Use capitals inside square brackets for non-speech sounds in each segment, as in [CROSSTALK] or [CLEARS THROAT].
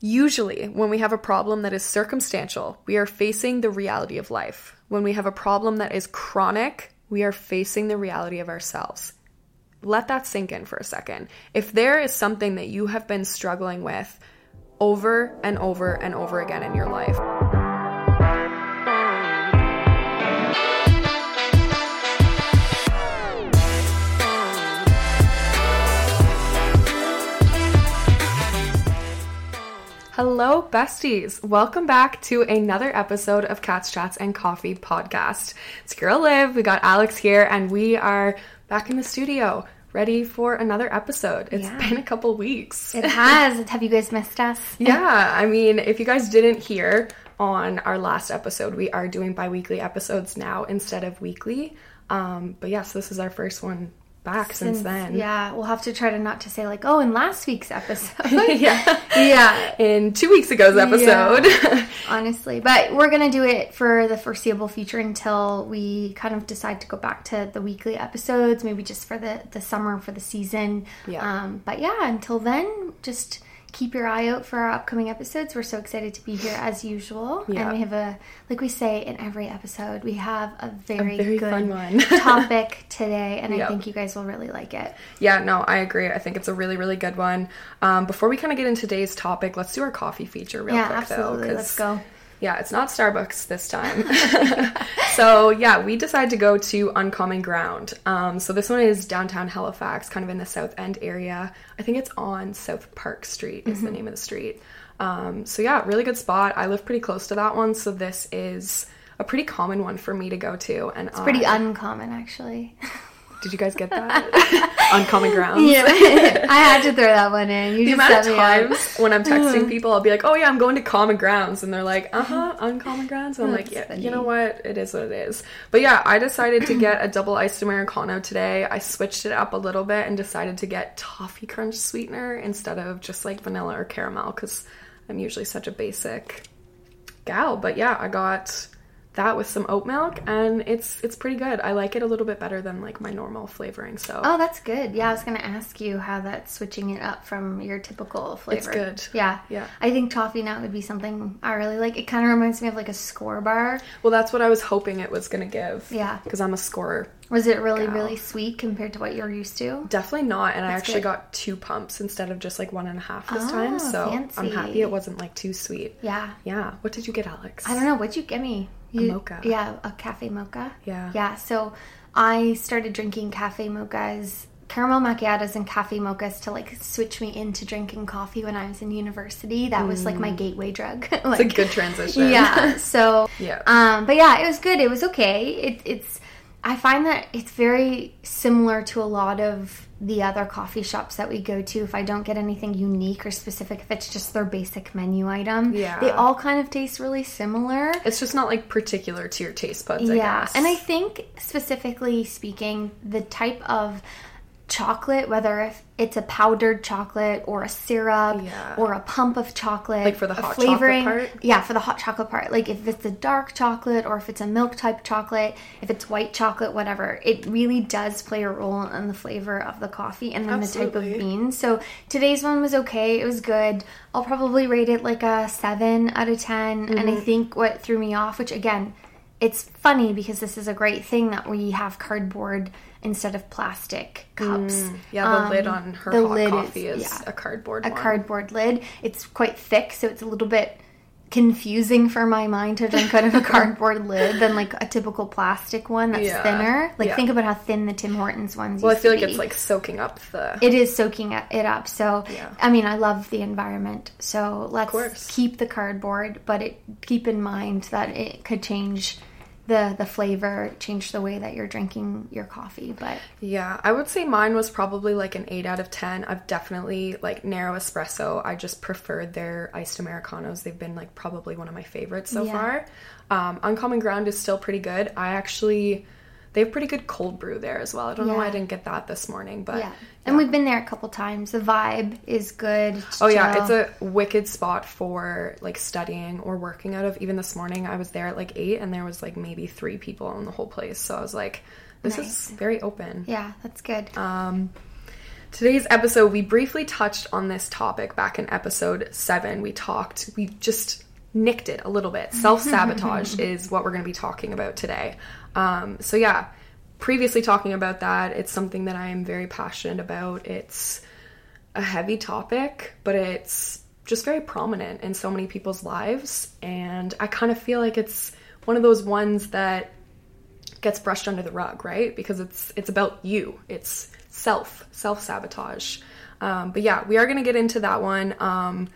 Usually, when we have a problem that is circumstantial, we are facing the reality of life. When we have a problem that is chronic, we are facing the reality of ourselves. Let that sink in for a second. If there is something that you have been struggling with over and over and over again in your life, Hello, besties. Welcome back to another episode of Cats, Chats, and Coffee podcast. It's girl Liv. We got Alex here, and we are back in the studio, ready for another episode. It's Yeah. been a couple weeks. It has. Have you guys missed us? [LAUGHS] yeah, I mean, if you guys didn't hear on our last episode, we are doing bi weekly episodes now instead of weekly. Um, but yes, this is our first one back since, then. Yeah, we'll have to try to not to say like, oh, in last week's episode. [LAUGHS] yeah. [LAUGHS] yeah, In two weeks ago's episode. [LAUGHS] honestly. But we're going to do it for the foreseeable future until we kind of decide to go back to the weekly episodes, maybe just for the, the summer, for the season. Yeah. Um, but yeah, until then, just keep your eye out for our upcoming episodes. We're so excited to be here as usual. Yeah. And we have a, like we say in every episode, we have a very, very good fun one. [LAUGHS] topic today. And Yep. I think you guys will really like it. Yeah, no, I agree. I think it's a really, really good one. Um, before we kind of get into today's topic, let's do our coffee feature real Yeah, quick, absolutely. though. Let's go. Yeah, it's not Starbucks this time. [LAUGHS] so yeah, we decided to go to Uncommon Ground. Um, so this one is downtown Halifax, kind of in the South End area. I think it's on South Park Street is Mm-hmm. the name of the street. Um, so yeah, really good spot. I live pretty close to that one, so this is a pretty common one for me to go to. And it's Pretty uncommon, actually. [LAUGHS] Did you guys get that? [LAUGHS] Uncommon Grounds. Yeah, [LAUGHS] I had to throw that one in. You the just amount of times [LAUGHS] when I'm texting people, I'll be like, "Oh yeah, I'm going to Common Grounds," and they're like, "Uh huh, uncommon grounds." And I'm like, "Yeah, you know what? It is what it is." But yeah, I decided to get a double iced americano today. I switched it up a little bit and decided to get toffee crunch sweetener instead of just like vanilla or caramel because I'm usually such a basic gal. But yeah, I got that with some oat milk, and it's it's pretty good. I like it a little bit better than like my normal flavoring. So Oh, that's good. Yeah, I was going to ask you how that's switching it up from your typical flavor. It's good. Yeah. Yeah. I think toffee nut would be something I really like. It kind of reminds me of like a Skor bar. Well, that's what I was hoping it was gonna give. Yeah. Because I'm a scorer. Was it really, Gal. really sweet compared to what you're used to? Definitely not. And I actually good. got two pumps instead of just like one and a half this Oh, time. So I'm happy it wasn't like too sweet. Yeah. Yeah. What did you get, Alex? I don't know. What'd you get me? You, mocha. Yeah, a cafe mocha. Yeah. Yeah. So I started drinking cafe mochas, caramel macchiatos, and cafe mochas to like switch me into drinking coffee when I was in university. That was like my gateway drug. Mm. [LAUGHS] It's a good transition. yeah. [LAUGHS] So Yeah. Um, but yeah, it was good. It was okay. It, it's. I find that it's very similar to a lot of the other coffee shops that we go to. If I don't get anything unique or specific, if it's just their basic menu item, Yeah. they all kind of taste really similar. It's just not like particular to your taste buds, I Yeah, guess. and I think specifically speaking, the type of chocolate, whether if it's a powdered chocolate or a syrup Yeah. or a pump of chocolate, Like for the hot chocolate part? Yeah, for the hot chocolate part. Like if it's a dark chocolate or if it's a milk type chocolate, if it's white chocolate, whatever, it really does play a role in the flavor of the coffee and then the type of beans. So today's one was okay. It was good. I'll probably rate it like a seven out of 10 And Mm-hmm. I think what threw me off, which again, it's funny because this is a great thing that we have cardboard instead of plastic cups. yeah, the Um, lid on her hot lid coffee is, yeah, a cardboard a one. cardboard lid. It's quite thick, so it's a little bit confusing for my mind to drink out of a [LAUGHS] cardboard lid than like a typical plastic one that's Yeah, thinner. Like yeah. think about how thin the Tim Hortons ones. Well, I feel like it's like soaking up the. It is soaking it it up. So, Yeah. I mean, I love the environment. So let's keep the cardboard, but it, keep in mind that it could change the the flavor, change the way that you're drinking your coffee. But Yeah, I would say mine was probably like an 8 out of 10. I've definitely like narrow espresso. I just preferred their iced americanos. They've been like probably one of my favorites so Yeah. far. Um, Uncommon Ground is still pretty good. I actually they have pretty good cold brew there as well. I don't know why I didn't get that this morning, but yeah, and we've been there a couple times. The vibe is good. Oh yeah, it's a wicked spot for like studying or working out of. Even this morning, I was there at like eight, and there was like maybe three people in the whole place. So I was like, "This is very open." yeah, that's good. Um, Today's episode, we briefly touched on this topic back in episode seven. We talked, we just nicked it a little bit. [LAUGHS] Self sabotage is what we're going to be talking about today. Um, so, yeah, previously talking about that, it's something that I am very passionate about. It's a heavy topic, but it's just very prominent in so many people's lives. And I kind of feel like it's one of those ones that gets brushed under the rug, right? Because it's it's about you. It's self self sabotage. Um, but yeah, we are gonna get into that one. Um,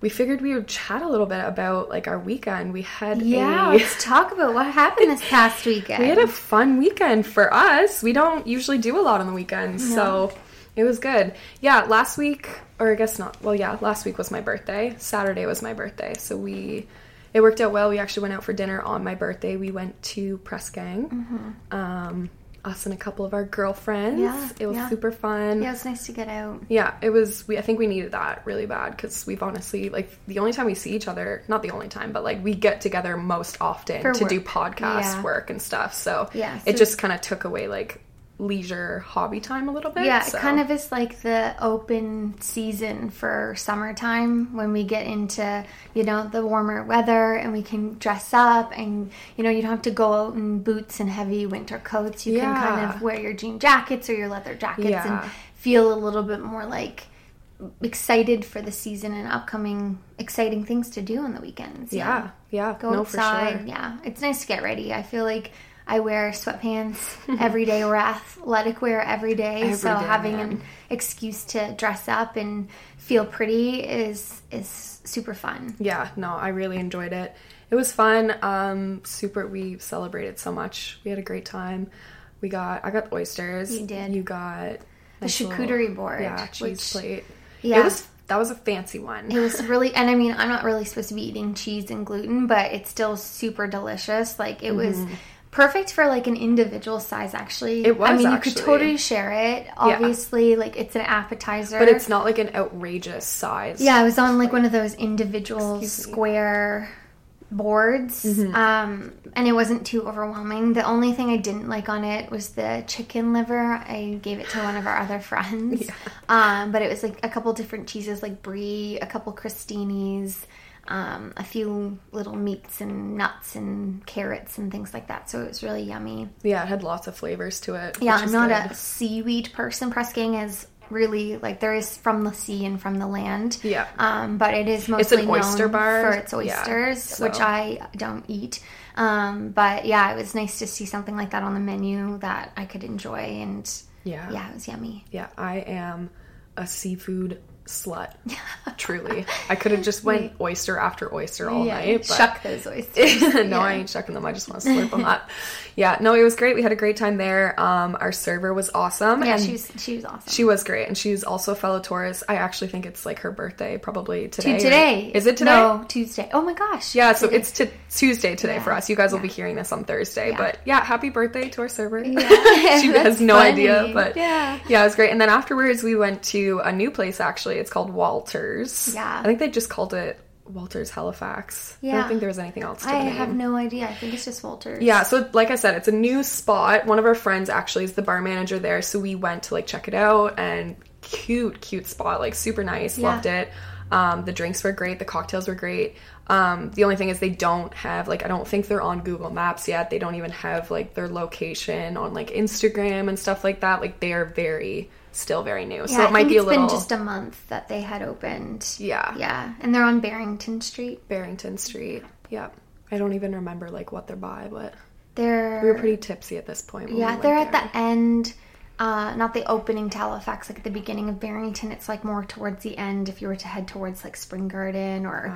we figured we would chat a little bit about like our weekend. We had Yeah, a, [LAUGHS] let's talk about what happened this past weekend. we had a fun weekend for us. We don't usually do a lot on the weekends, so it was good. Yeah, last week, or I guess not. Well, yeah, last week was my birthday. Saturday was my birthday, so we it worked out well. We actually went out for dinner on my birthday. We went to Press Gang. Um, us and a couple of our girlfriends. Yeah, it was yeah. super fun. yeah, it was nice to get out. Yeah, it was. We I think we needed that really bad because we've honestly like the only time we see each other, not the only time, but like we get together most often For to do podcast Yeah. work and stuff. So Yeah, it just kind of took away like leisure hobby time a little bit. Yeah, so. it kind of is like the open season for summertime when we get into, you know, the warmer weather and we can dress up and, you know, you don't have to go out in boots and heavy winter coats. You can kind of wear your jean jackets or your leather jackets Yeah. and feel a little bit more like excited for the season and upcoming exciting things to do on the weekends. yeah, yeah, Go no outside. for sure. Yeah, it's nice to get ready. I feel like I wear sweatpants [LAUGHS] every day. We're athletic wear every day, Every so day, having man. an excuse to dress up and feel pretty is is super fun. Yeah, no, I really enjoyed it. It was fun. Um, super. We celebrated so much. We had a great time. We got. I got oysters. You did. You got The charcuterie board, Yeah, cheese which- plate. Yeah. It was. That was a fancy one. It was really, [LAUGHS] and I mean, I'm not really supposed to be eating cheese and gluten, but it's still super delicious. Like it was perfect for like an individual size. Actually. It was I mean, you could totally share it. Obviously, like it's an appetizer, but it's not like an outrageous size. Yeah, I was on like one of those individual square boards, Mm-hmm. um, and it wasn't too overwhelming. The only thing I didn't like on it was the chicken liver. I gave it to one of our other friends, [LAUGHS] um, but it was like a couple different cheeses, like brie, a couple crostinis. Um, a few little meats and nuts and carrots and things like that. So it was really yummy. Yeah, it had lots of flavors to it. Yeah, I'm not good. a seaweed person. Press gang is really like there is from the sea and from the land. Yeah. Um, but it is mostly it's an oyster bar. for its Yeah, oysters, so- which I don't eat. Um, but yeah, it was nice to see something like that on the menu that I could enjoy, and Yeah. yeah, it was yummy. Yeah, I am a seafood slut. [LAUGHS] Truly, I could have just went oyster after oyster all night. But shuck those oysters. [LAUGHS] no, Yeah. I ain't shucking them. I just want to slurp them up. [LAUGHS] Yeah, no, it was great. We had a great time there. Um, our server was awesome. Yeah, and she was she was awesome. she was great, and she's also a fellow Taurus. I actually think it's like her birthday, probably today. To or- today Is it today? No, Tuesday. Oh my gosh. Yeah, so it's to Tuesday today for us. You guys will be hearing this on Thursday. Yeah. But yeah, happy birthday to our server. Yeah, [LAUGHS] [LAUGHS] she has no funny. idea, but Yeah. yeah, it was great. And then afterwards, we went to a new place. Actually, it's called Walters. Yeah. I think they just called it Walters Halifax. Yeah. I don't think there was anything else. To I have no idea. I think it's just Walters. Yeah, so like I said, it's a new spot. One of our friends actually is the bar manager there, so we went to like check it out and cute, cute spot, like super nice. Yeah. Loved it. Um, the drinks were great, the cocktails were great. Um, the only thing is they don't have like I don't think they're on Google Maps yet. They don't even have like their location on like Instagram and stuff like that. Like they are very still very new. so Yeah, it might be a little. it's been just a month that they had opened. Yeah. Yeah, and they're on Barrington Street. Barrington Street. Yep. I don't even remember like what they're by, but They're we were pretty tipsy at this point. yeah, we they're at there. the end. Uh, not the opening to Halifax, like at the beginning of Barrington. It's like more towards the end. If you were to head towards like Spring Garden or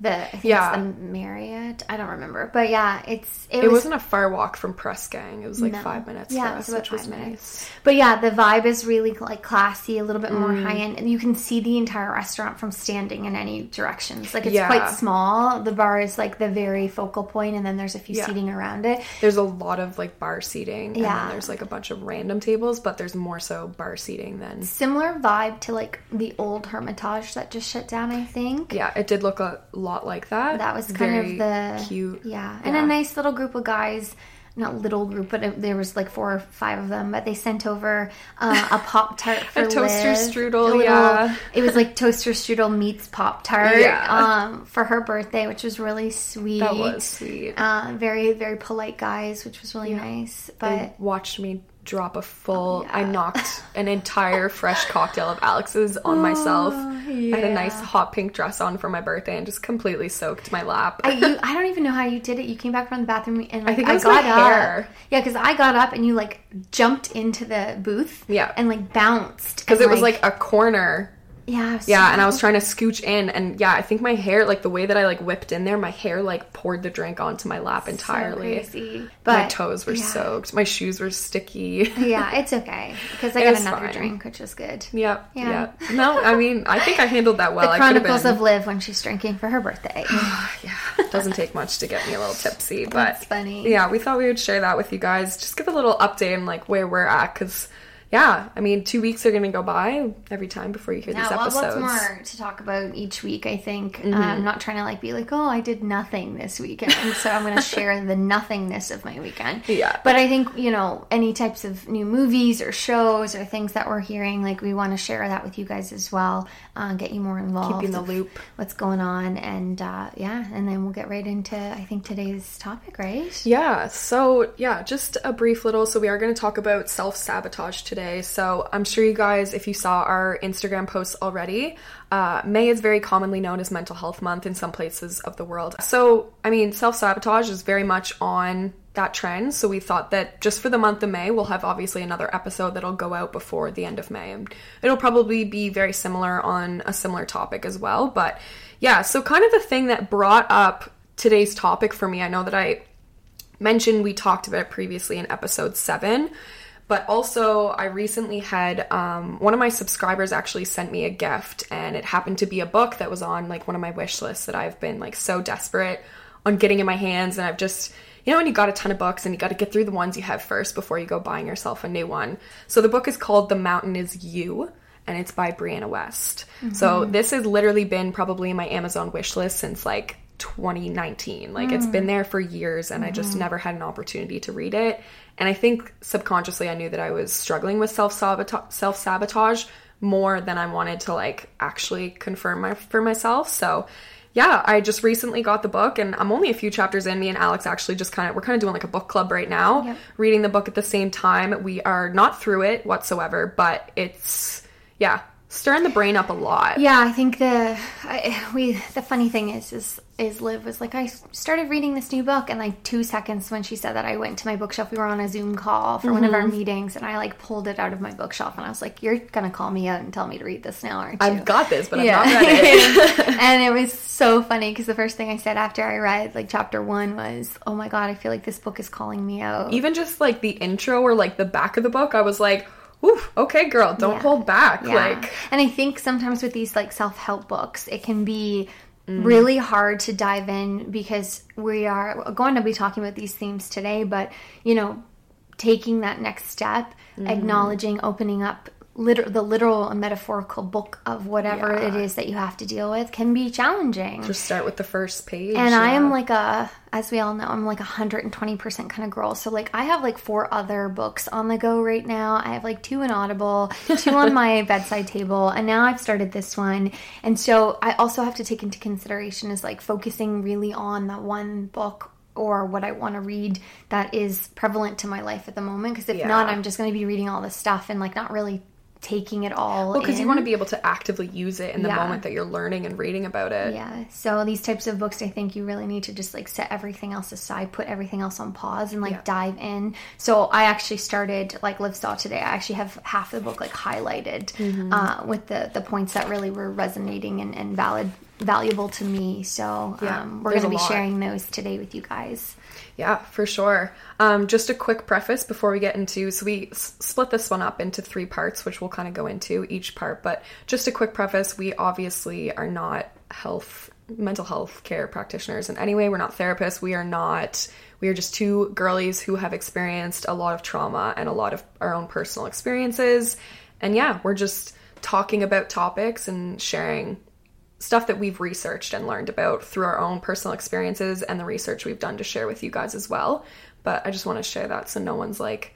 the I think Uh-huh. Yeah. the Marriott. I don't remember, but yeah, it's it, It was wasn't a far walk from Press Gang. It was like No. five minutes Yeah, us, which was five nice. But yeah, the vibe is really like classy, a little bit more Mm. high end, and you can see the entire restaurant from standing in any directions. Like it's Yeah. quite small. The bar is like the very focal point, and then there's a few Yeah. seating around it. There's a lot of like bar seating, and Yeah. then there's like a bunch of random tables, but there's more so bar seating than. Similar vibe to like the old Hermitage that just shut down. I think. Yeah, it did look a lot like that. That was kind Very of the cute. yeah, and Yeah. a nice little group of guys. not little group, but it, there was like four or five of them. But they sent over uh, a [LAUGHS] pop tart for A toaster Liv, strudel, a little- yeah. It was like toaster strudel meets pop tart Yeah. um, for her birthday, which was really sweet. That was sweet. Uh, very very polite guys, which was really nice. But They watched me drop a full. Oh, I knocked [LAUGHS] an entire fresh cocktail of Alex's on myself. Oh, I had a nice hot pink dress on for my birthday and just completely soaked my lap. I, you, [LAUGHS] I don't even know how you did it. You came back from the bathroom and like, think it I got up. hair. Yeah, because I got up and you like jumped into the booth. Yeah. and like bounced because it was like a corner. Yeah, Yeah, and I was trying to scooch in, and yeah, I think my hair, like the way that I like whipped in there, my hair like poured the drink onto my lap entirely. So crazy. my toes were yeah. soaked. My shoes were sticky. Yeah, it's okay because [LAUGHS] I It got another fine. drink, which was good. Yep. Yeah. Yep. No, I mean, I think I handled that [LAUGHS] well. the Chronicles been. of Liv when she's drinking for her birthday. [SIGHS] yeah, doesn't take much to get me a little tipsy, [LAUGHS] but That's funny. Yeah, we thought we would share that with you guys. Just give a little update on like where we're at, because yeah, I mean, two weeks are gonna go by every time before you hear Yeah, these well, episodes. lots more to talk about each week. I think Mm-hmm. uh, I'm not trying to like be like, oh, I did nothing this weekend, so I'm going [LAUGHS] to share the nothingness of my weekend. Yeah. But I think you know any types of new movies or shows or things that we're hearing, like we want to share that with you guys as well, uh, get you more involved, Keep in the loop. what's going on, and uh, yeah, and then we'll get right into I think today's topic, right? Yeah, so yeah, just a brief little. So, we are going to talk about self sabotage today. So, I'm sure you guys, if you saw our Instagram posts already, uh, May is very commonly known as Mental Health Month in some places of the world. So, I mean, self sabotage is very much on that trend. So, we thought that just for the month of May, we'll have obviously another episode that'll go out before the end of May. And it'll probably be very similar on a similar topic as well. But yeah, so kind of the thing that brought up today's topic for me, I know that I mentioned we talked about it previously in episode 7 but also i recently had um, one of my subscribers actually sent me a gift and it happened to be a book that was on like one of my wish lists that i've been like so desperate on getting in my hands. And i've just you know when you got a ton of books and you got to get through the ones you have first before you go buying yourself a new one. So the book is called the mountain is you and it's by Brianna Wiest. So this has literally been probably in my amazon wish list since like 2019. Like it's hmm. been there for years and I just hmm. never had an opportunity to read it. And I think subconsciously I knew that I was struggling with self-sabotage self-sabotage more than I wanted to like actually confirm my for myself. So yeah, I just recently got the book and I'm only a few chapters in. Me and Alex actually just kind of we're kind of doing like a book club right now, Yep. reading the book at the same time. We are not through it whatsoever, but it's yeah, stirring the brain up a lot. Yeah, I think the I, we the funny thing is is is Liv was like I started reading this new book and like two seconds when she said that I went to my bookshelf. We were on a Zoom call for one of Mm-hmm. our meetings and I like pulled it out of my bookshelf and I was like, "You're gonna call me out and tell me to read this now, aren't you?" I've got this, but Yeah. I've not read [LAUGHS] it. and it was so funny because the first thing I said after I read like chapter one was, "Oh my god, I feel like this book is calling me out." even just like the intro or like the back of the book, I was like, "Ooh, okay, girl, don't Yeah. hold back." Yeah. Like, and I think sometimes with these like self help books, it can be Mm. really hard to dive in because we are going to be talking about these themes today, but you know, taking that next step, Mm-hmm. acknowledging, opening up. Liter- the literal and metaphorical book of whatever Yeah. it is that you have to deal with can be challenging. just start with the first page. and I am like a, as we all know, I'm like a 120% kind of girl. So like I have like four other books on the go right now. I have like two in Audible, two on my [LAUGHS] bedside table, and now I've started this one. And so I also have to take into consideration is like focusing really on that one book or what I want to read that is prevalent to my life at the moment. Because if Yeah. not, I'm just going to be reading all this stuff and like not really taking it all. well, because you want to be able to actively use it in the Yeah. moment that you're learning and reading about it. Yeah. So these types of books, I think you really need to just like set everything else aside, put everything else on pause, and like Yeah. dive in. So I actually started like Liv saw today. I actually have half the book like highlighted Mm-hmm. uh, with the the points that really were resonating and, and valid valuable to me. So Yeah, um, we're going to be lot. sharing those today with you guys. Yeah, for sure. Um, just a quick preface before we get into so we s- split this one up into three parts, which we'll kind of go into each part. But just a quick preface: we obviously are not health, mental health care practitioners in any way. We're not therapists. We are not. We are just two girlies who have experienced a lot of trauma and a lot of our own personal experiences. And yeah, we're just talking about topics and sharing stuff that we've researched and learned about through our own personal experiences and the research we've done to share with you guys as well. But I just want to share that so no one's like,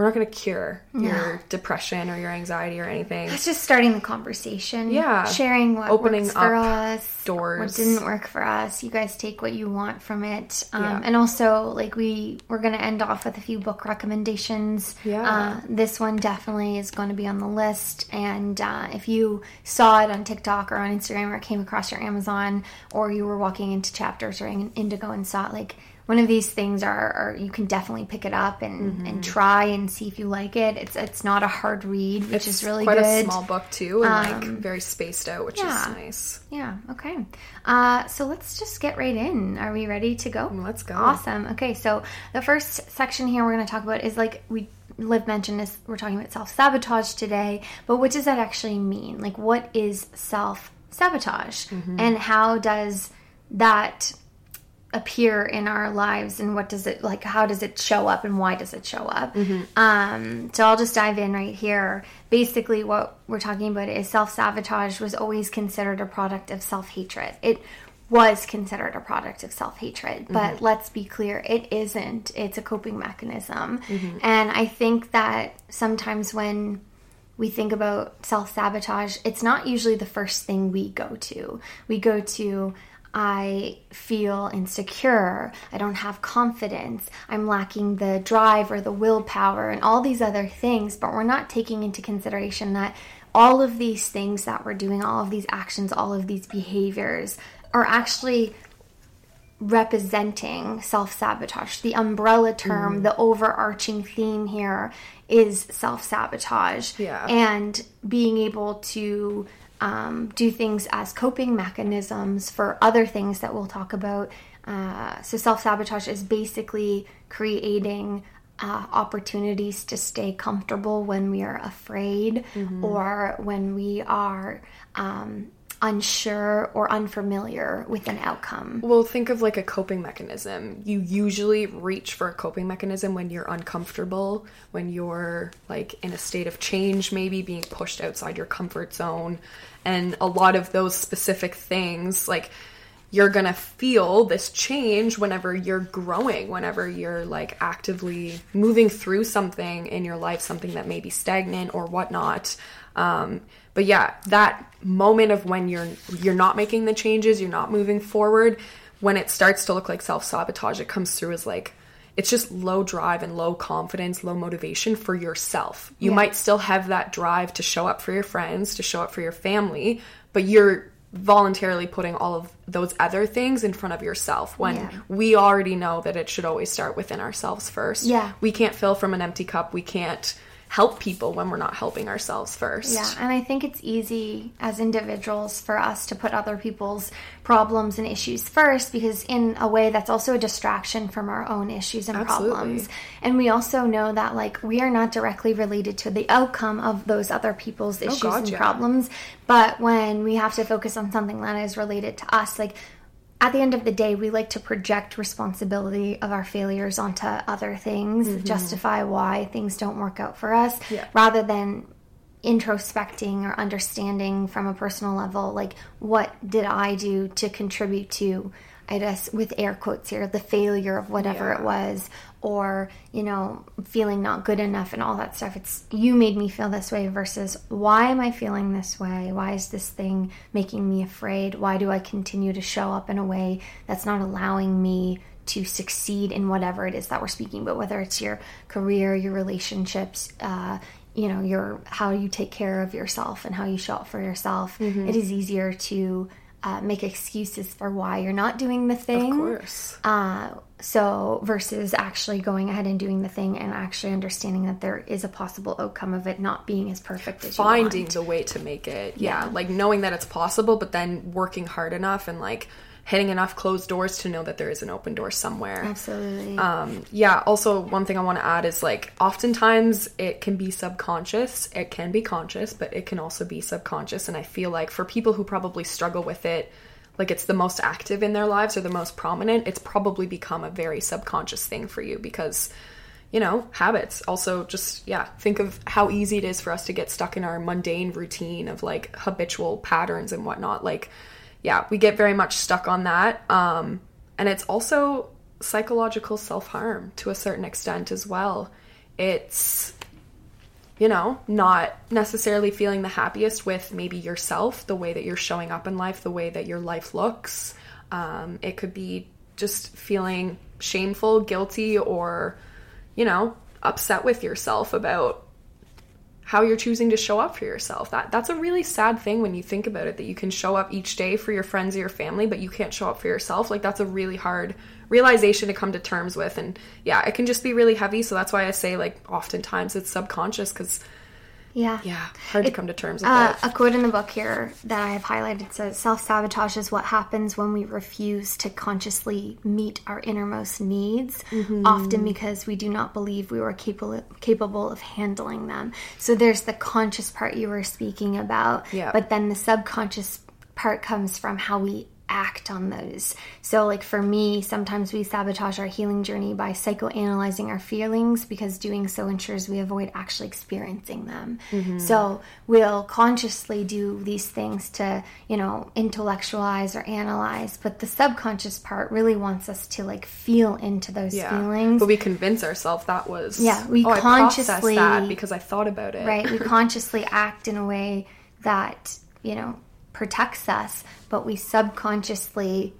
we're not going to cure your depression or your anxiety or anything. It's just starting the conversation. Yeah. Sharing what Opening works for us. doors. What didn't work for us. You guys take what you want from it. Um, Yeah. And also, like, we, we're going to end off with a few book recommendations. Yeah. Uh, this one definitely is going to be on the list. And uh, if you saw it on TikTok or on Instagram or it came across your Amazon or you were walking into chapters or in Indigo and saw it, like, one of these things are, are you can definitely pick it up and, Mm-hmm. and try and see if you like it. It's it's not a hard read, which is really quite good. a small book too, and like Um, very spaced out, which yeah. is nice. Yeah, okay. Uh, so let's just get right in. Are we ready to go? Let's go. Awesome. Okay, so the first section here we're going to talk about is like we Liv mentioned is we're talking about self sabotage today, but what does that actually mean? Like, what is self sabotage, Mm-hmm. and how does that appear in our lives and what does it like how does it show up and why does it show up? Mm-hmm. Um so i'll just dive in right here. Basically what we're talking about is self-sabotage was always considered a product of self-hatred. It was considered a product of self-hatred but mm-hmm. let's be clear it isn't. It's a coping mechanism. Mm-hmm. And i think that sometimes when we think about self sabotage, it's not usually the first thing we go to. We go to, I feel insecure, I don't have confidence, I'm lacking the drive or the willpower, and all these other things, but we're not taking into consideration that all of these things that we're doing, all of these actions, all of these behaviors are actually representing self sabotage. The umbrella term, mm. the overarching theme here is self sabotage. Yeah. And being able to um, do things as coping mechanisms for other things that we'll talk about. Uh, so, self sabotage is basically creating uh, opportunities to stay comfortable when we are afraid or when we are um, unsure or unfamiliar with an outcome. Well, think of like a coping mechanism. You usually reach for a coping mechanism when you're uncomfortable, when you're like in a state of change, maybe being pushed outside your comfort zone. And a lot of those specific things, like you're gonna feel this change whenever you're growing, whenever you're like actively moving through something in your life, something that may be stagnant or whatnot. Um, but yeah, that moment of when you're you're not making the changes, you're not moving forward, when it starts to look like self sabotage, it comes through as like it's just low drive and low confidence, low motivation for yourself. You Yeah. might still have that drive to show up for your friends, to show up for your family, but you're voluntarily putting all of those other things in front of yourself when Yeah. we already know that it should always start within ourselves first. Yeah. We can't fill from an empty cup. We can't help people when we're not helping ourselves first. Yeah, and I think it's easy as individuals for us to put other people's problems and issues first because, in a way, that's also a distraction from our own issues and Absolutely. problems. And we also know that, like, we are not directly related to the outcome of those other people's oh, issues oh God, and yeah. problems. But when we have to focus on something that is related to us, like, at the end of the day, we like to project responsibility of our failures onto other things, justify why things don't work out for us, Mm-hmm. Yeah. rather than introspecting or understanding from a personal level, like what did I do to contribute to, I guess, with air quotes here, the failure of whatever it was, or, you know, feeling not good enough and all that stuff. It's you made me feel this way versus why am I feeling this way? Why is this thing making me afraid? Why do I continue to show up in a way that's not allowing me to succeed in whatever it is that we're speaking about, whether it's your career, your relationships, uh, you know, your how you take care of yourself and how you show up for yourself. Mm-hmm. It is easier to uh, make excuses for why you're not doing the thing. Of course. Uh, so versus actually going ahead and doing the thing and actually understanding that there is a possible outcome of it not being as perfect as Finding you want. the way to make it. Yeah. Yeah. Like knowing that it's possible, but then working hard enough and like hitting enough closed doors to know that there is an open door somewhere. Absolutely. Um, yeah, also, one thing I want to add is like oftentimes it can be subconscious, it can be conscious, but it can also be subconscious. And I feel like for people who probably struggle with it, like it's the most active in their lives or the most prominent, it's probably become a very subconscious thing for you because, you know, habits. Also, just, yeah, think of how easy it is for us to get stuck in our mundane routine of like habitual patterns and whatnot. Like, yeah, we get very much stuck on that. Um, and it's also psychological self harm to a certain extent as well. It's, you know, not necessarily feeling the happiest with maybe yourself, the way that you're showing up in life, the way that your life looks. Um, it could be just feeling shameful, guilty, or, you know, upset with yourself about how you're choosing to show up for yourself. That that's a really sad thing when you think about it that you can show up each day for your friends or your family but you can't show up for yourself. Like that's a really hard realization to come to terms with and yeah, it can just be really heavy, so that's why I say like oftentimes it's subconscious cuz yeah. Yeah, hard to come to terms with uh, it. A quote in the book here that I have highlighted says Self sabotage is what happens when we refuse to consciously meet our innermost needs, Mm-hmm. often because we do not believe we were capable, capable of handling them. So there's the conscious part you were speaking about, Yeah. but then the subconscious part comes from how we act on those. So, like for me, sometimes we sabotage our healing journey by psychoanalyzing our feelings because doing so ensures we avoid actually experiencing them. Mm-hmm. So, we'll consciously do these things to, you know, intellectualize or analyze, but the subconscious part really wants us to like feel into those yeah. feelings. But we convince ourselves that was Yeah, we oh, consciously- that because I thought about it. right? We consciously act in a way that, you know, protects us, but we subconsciously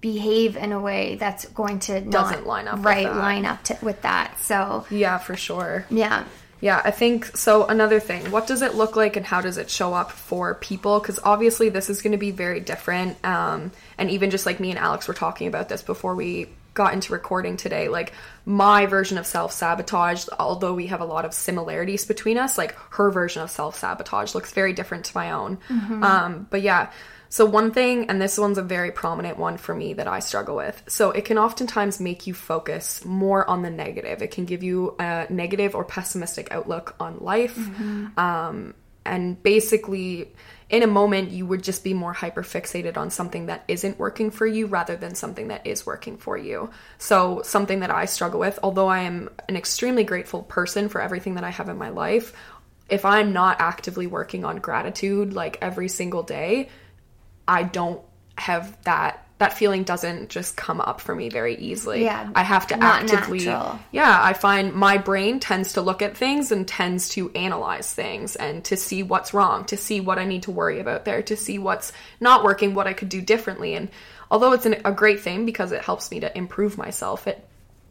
behave in a way that's going to not Doesn't line up with right that. line up to, with that. So, Yeah, for sure. yeah. Yeah, I think so. Another thing, what does it look like and how does it show up for people? Because obviously, this is going to be very different. Um, and even just like me and Alex were talking about this before we got into recording today, like my version of self sabotage, although we have a lot of similarities between us, like her version of self sabotage looks very different to my own. Um, but yeah. So, one thing, and this one's a very prominent one for me that I struggle with. So, it can oftentimes make you focus more on the negative. It can give you a negative or pessimistic outlook on life. Um, and basically, in a moment, you would just be more hyper fixated on something that isn't working for you rather than something that is working for you. So, something that I struggle with, although I am an extremely grateful person for everything that I have in my life, if I'm not actively working on gratitude like every single day, I don't have that that feeling doesn't just come up for me very easily. Yeah, I have to actively natural. Yeah, I find my brain tends to look at things and tends to analyze things and to see what's wrong, to see what I need to worry about there, to see what's not working, what I could do differently. And although it's an, a great thing because it helps me to improve myself, it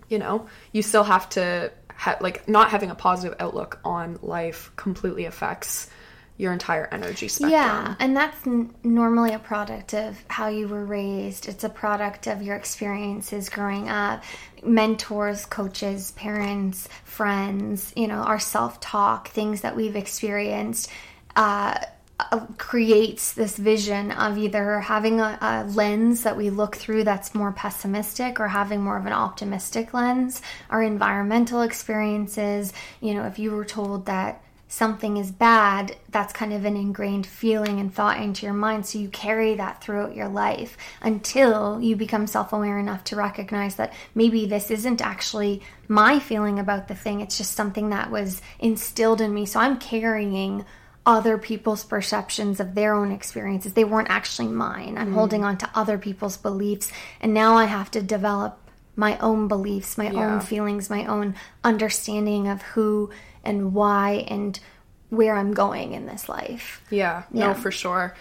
you know, you still have to ha- like not having a positive outlook on life completely affects your entire energy spectrum. Yeah, and that's n- normally a product of how you were raised. It's a product of your experiences growing up, mentors, coaches, parents, friends, you know, our self talk, things that we've experienced. Uh, uh, creates this vision of either having a, a lens that we look through that's more pessimistic or having more of an optimistic lens. Our environmental experiences, you know, if you were told that something is bad, that's kind of an ingrained feeling and thought into your mind. So you carry that throughout your life until you become self aware enough to recognize that maybe this isn't actually my feeling about the thing. It's just something that was instilled in me. So I'm carrying other people's perceptions of their own experiences. They weren't actually mine. I'm mm-hmm. holding on to other people's beliefs. And now I have to develop my own beliefs, my Yeah. own feelings, my own understanding of who and why and where I'm going in this life. Yeah, Yeah. no, for sure.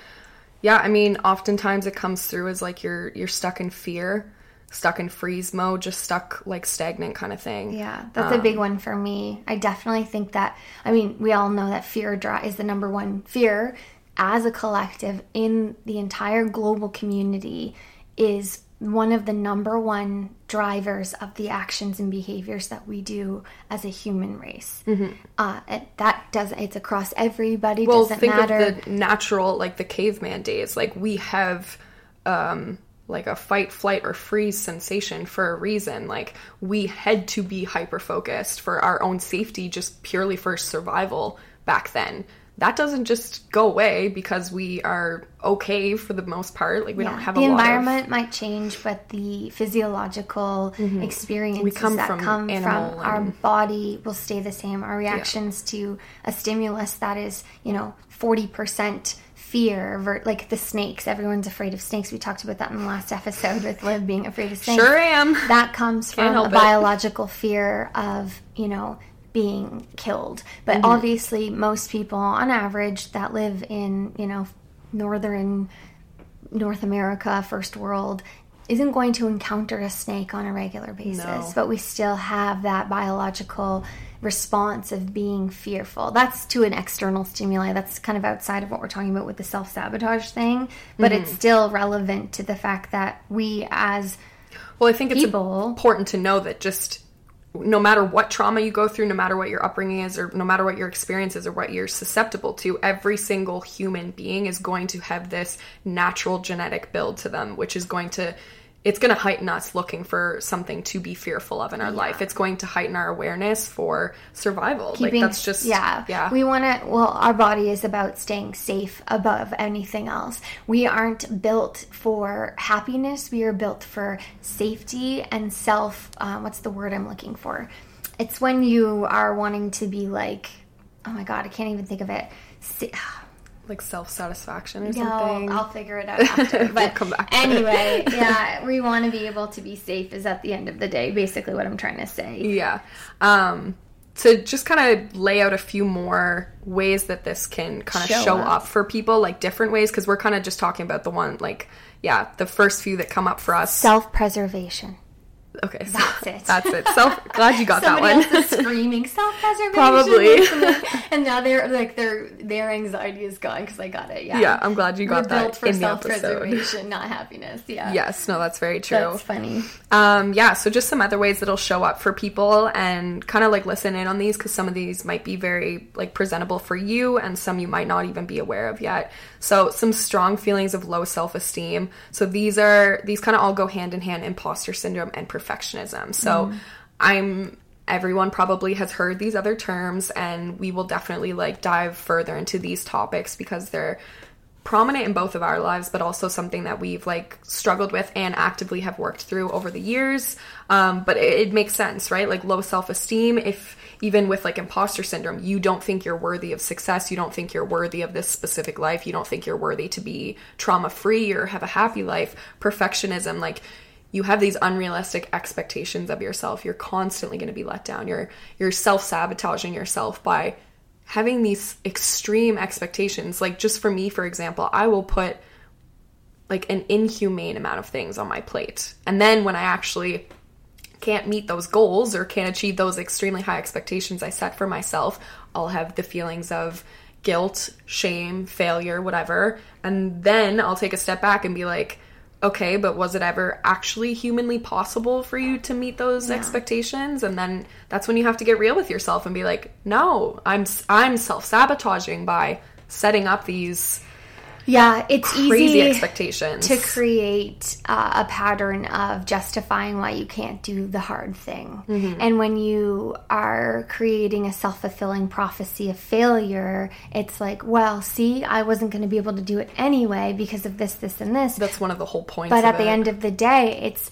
Yeah, I mean, oftentimes it comes through as like you're you're stuck in fear, stuck in freeze mode, just stuck like stagnant kind of thing. Yeah, that's a big um, one for me. I definitely think that, I mean, we all know that fear is the number one fear as a collective in the entire global community is one of the number one drivers of the actions and behaviors that we do as a human race. Uh, it, that does it's across everybody. Well, doesn't think matter. of the natural, like the caveman days. Like we have, um, like a fight, flight, or freeze sensation for a reason. Like we had to be hyper focused for our own safety, just purely for survival back then. That doesn't just go away because we are okay for the most part. Like we don't have the a lot of environment might change, but the physiological mm-hmm. experiences come that from come from animal our body will stay the same. Our reactions to a stimulus that is, you know, forty percent fear, ver- like the snakes. Everyone's afraid of snakes. We talked about that in the last episode with Liv being afraid of snakes. Sure am. That comes from a it. biological fear of, you know, being killed. But Mm-hmm. obviously, most people on average that live in, you know, northern North America, first world, isn't going to encounter a snake on a regular basis. No. But we still have that biological response of being fearful. That's to an external stimuli. That's kind of outside of what we're talking about with the self sabotage thing. But Mm-hmm. it's still relevant to the fact that we as Well, I think it's People- important to know that just no matter what trauma you go through, no matter what your upbringing is, or no matter what your experience is, or what you're susceptible to, every single human being is going to have this natural genetic build to them, which is going to. It's going to heighten us looking for something to be fearful of in our life. It's going to heighten our awareness for survival. keeping like that's just yeah yeah. we want to well our body is about staying safe above anything else we aren't built for happiness we are built for safety and self um, what's the word i'm looking for it's when you are wanting to be like oh my god i can't even think of it Sa- like self satisfaction or no, something. I'll figure it [LAUGHS] out after. But come back anyway, [LAUGHS] yeah, we want to be able to be safe. Is at the end of the day, basically what I'm trying to say. Yeah. Um, to just kind of lay out a few more ways that this can kind of Show show, up. up. for people, like different ways, because we're kind of just talking about the one, like, yeah, the first few that come up for us. Self-preservation. Okay, so That's it. That's it. Self. Glad you got that one. else is screaming self-preservation. Probably. [LAUGHS] and now they're like their their anxiety is gone because I got it. Yeah. yeah, I'm glad you got We're that built for in self-preservation, not happiness. Yeah. Yes, no, that's very true. That's funny. Um, yeah, so just some other ways that'll show up for people and kind of like listen in on these because some of these might be very like presentable for you and some you might not even be aware of yet. So some strong feelings of low self-esteem. So these are these kind of all go hand in hand imposter syndrome and perfectionism. So I'm everyone probably has heard these other terms and we will definitely like dive further into these topics because they're prominent in both of our lives but also something that we've like struggled with and actively have worked through over the years um, but it, it makes sense right like low self-esteem if even with like imposter syndrome you don't think you're worthy of success. You don't think you're worthy of this specific life. You don't think you're worthy to be trauma free or have a happy life. Perfectionism like you have these unrealistic expectations of yourself. You're constantly going to be let down. You're you're self-sabotaging yourself by having these extreme expectations. Like just for me for example i will put like an inhumane amount of things on my plate. And then when i actually can't meet those goals or can't achieve those extremely high expectations i set for myself i'll have the feelings of guilt shame failure whatever. And then i'll take a step back and be like okay but was it ever actually humanly possible for you to meet those expectations? And then that's when you have to get real with yourself and be like no i'm i'm self-sabotaging by setting up these Yeah, it's crazy easy expectations to create uh, a pattern of justifying why you can't do the hard thing. Mm-hmm. And when you are creating a self fulfilling prophecy of failure, it's like, well, see, I wasn't going to be able to do it anyway because of this, this, and this. that's one of the whole points But at the end of the day, it's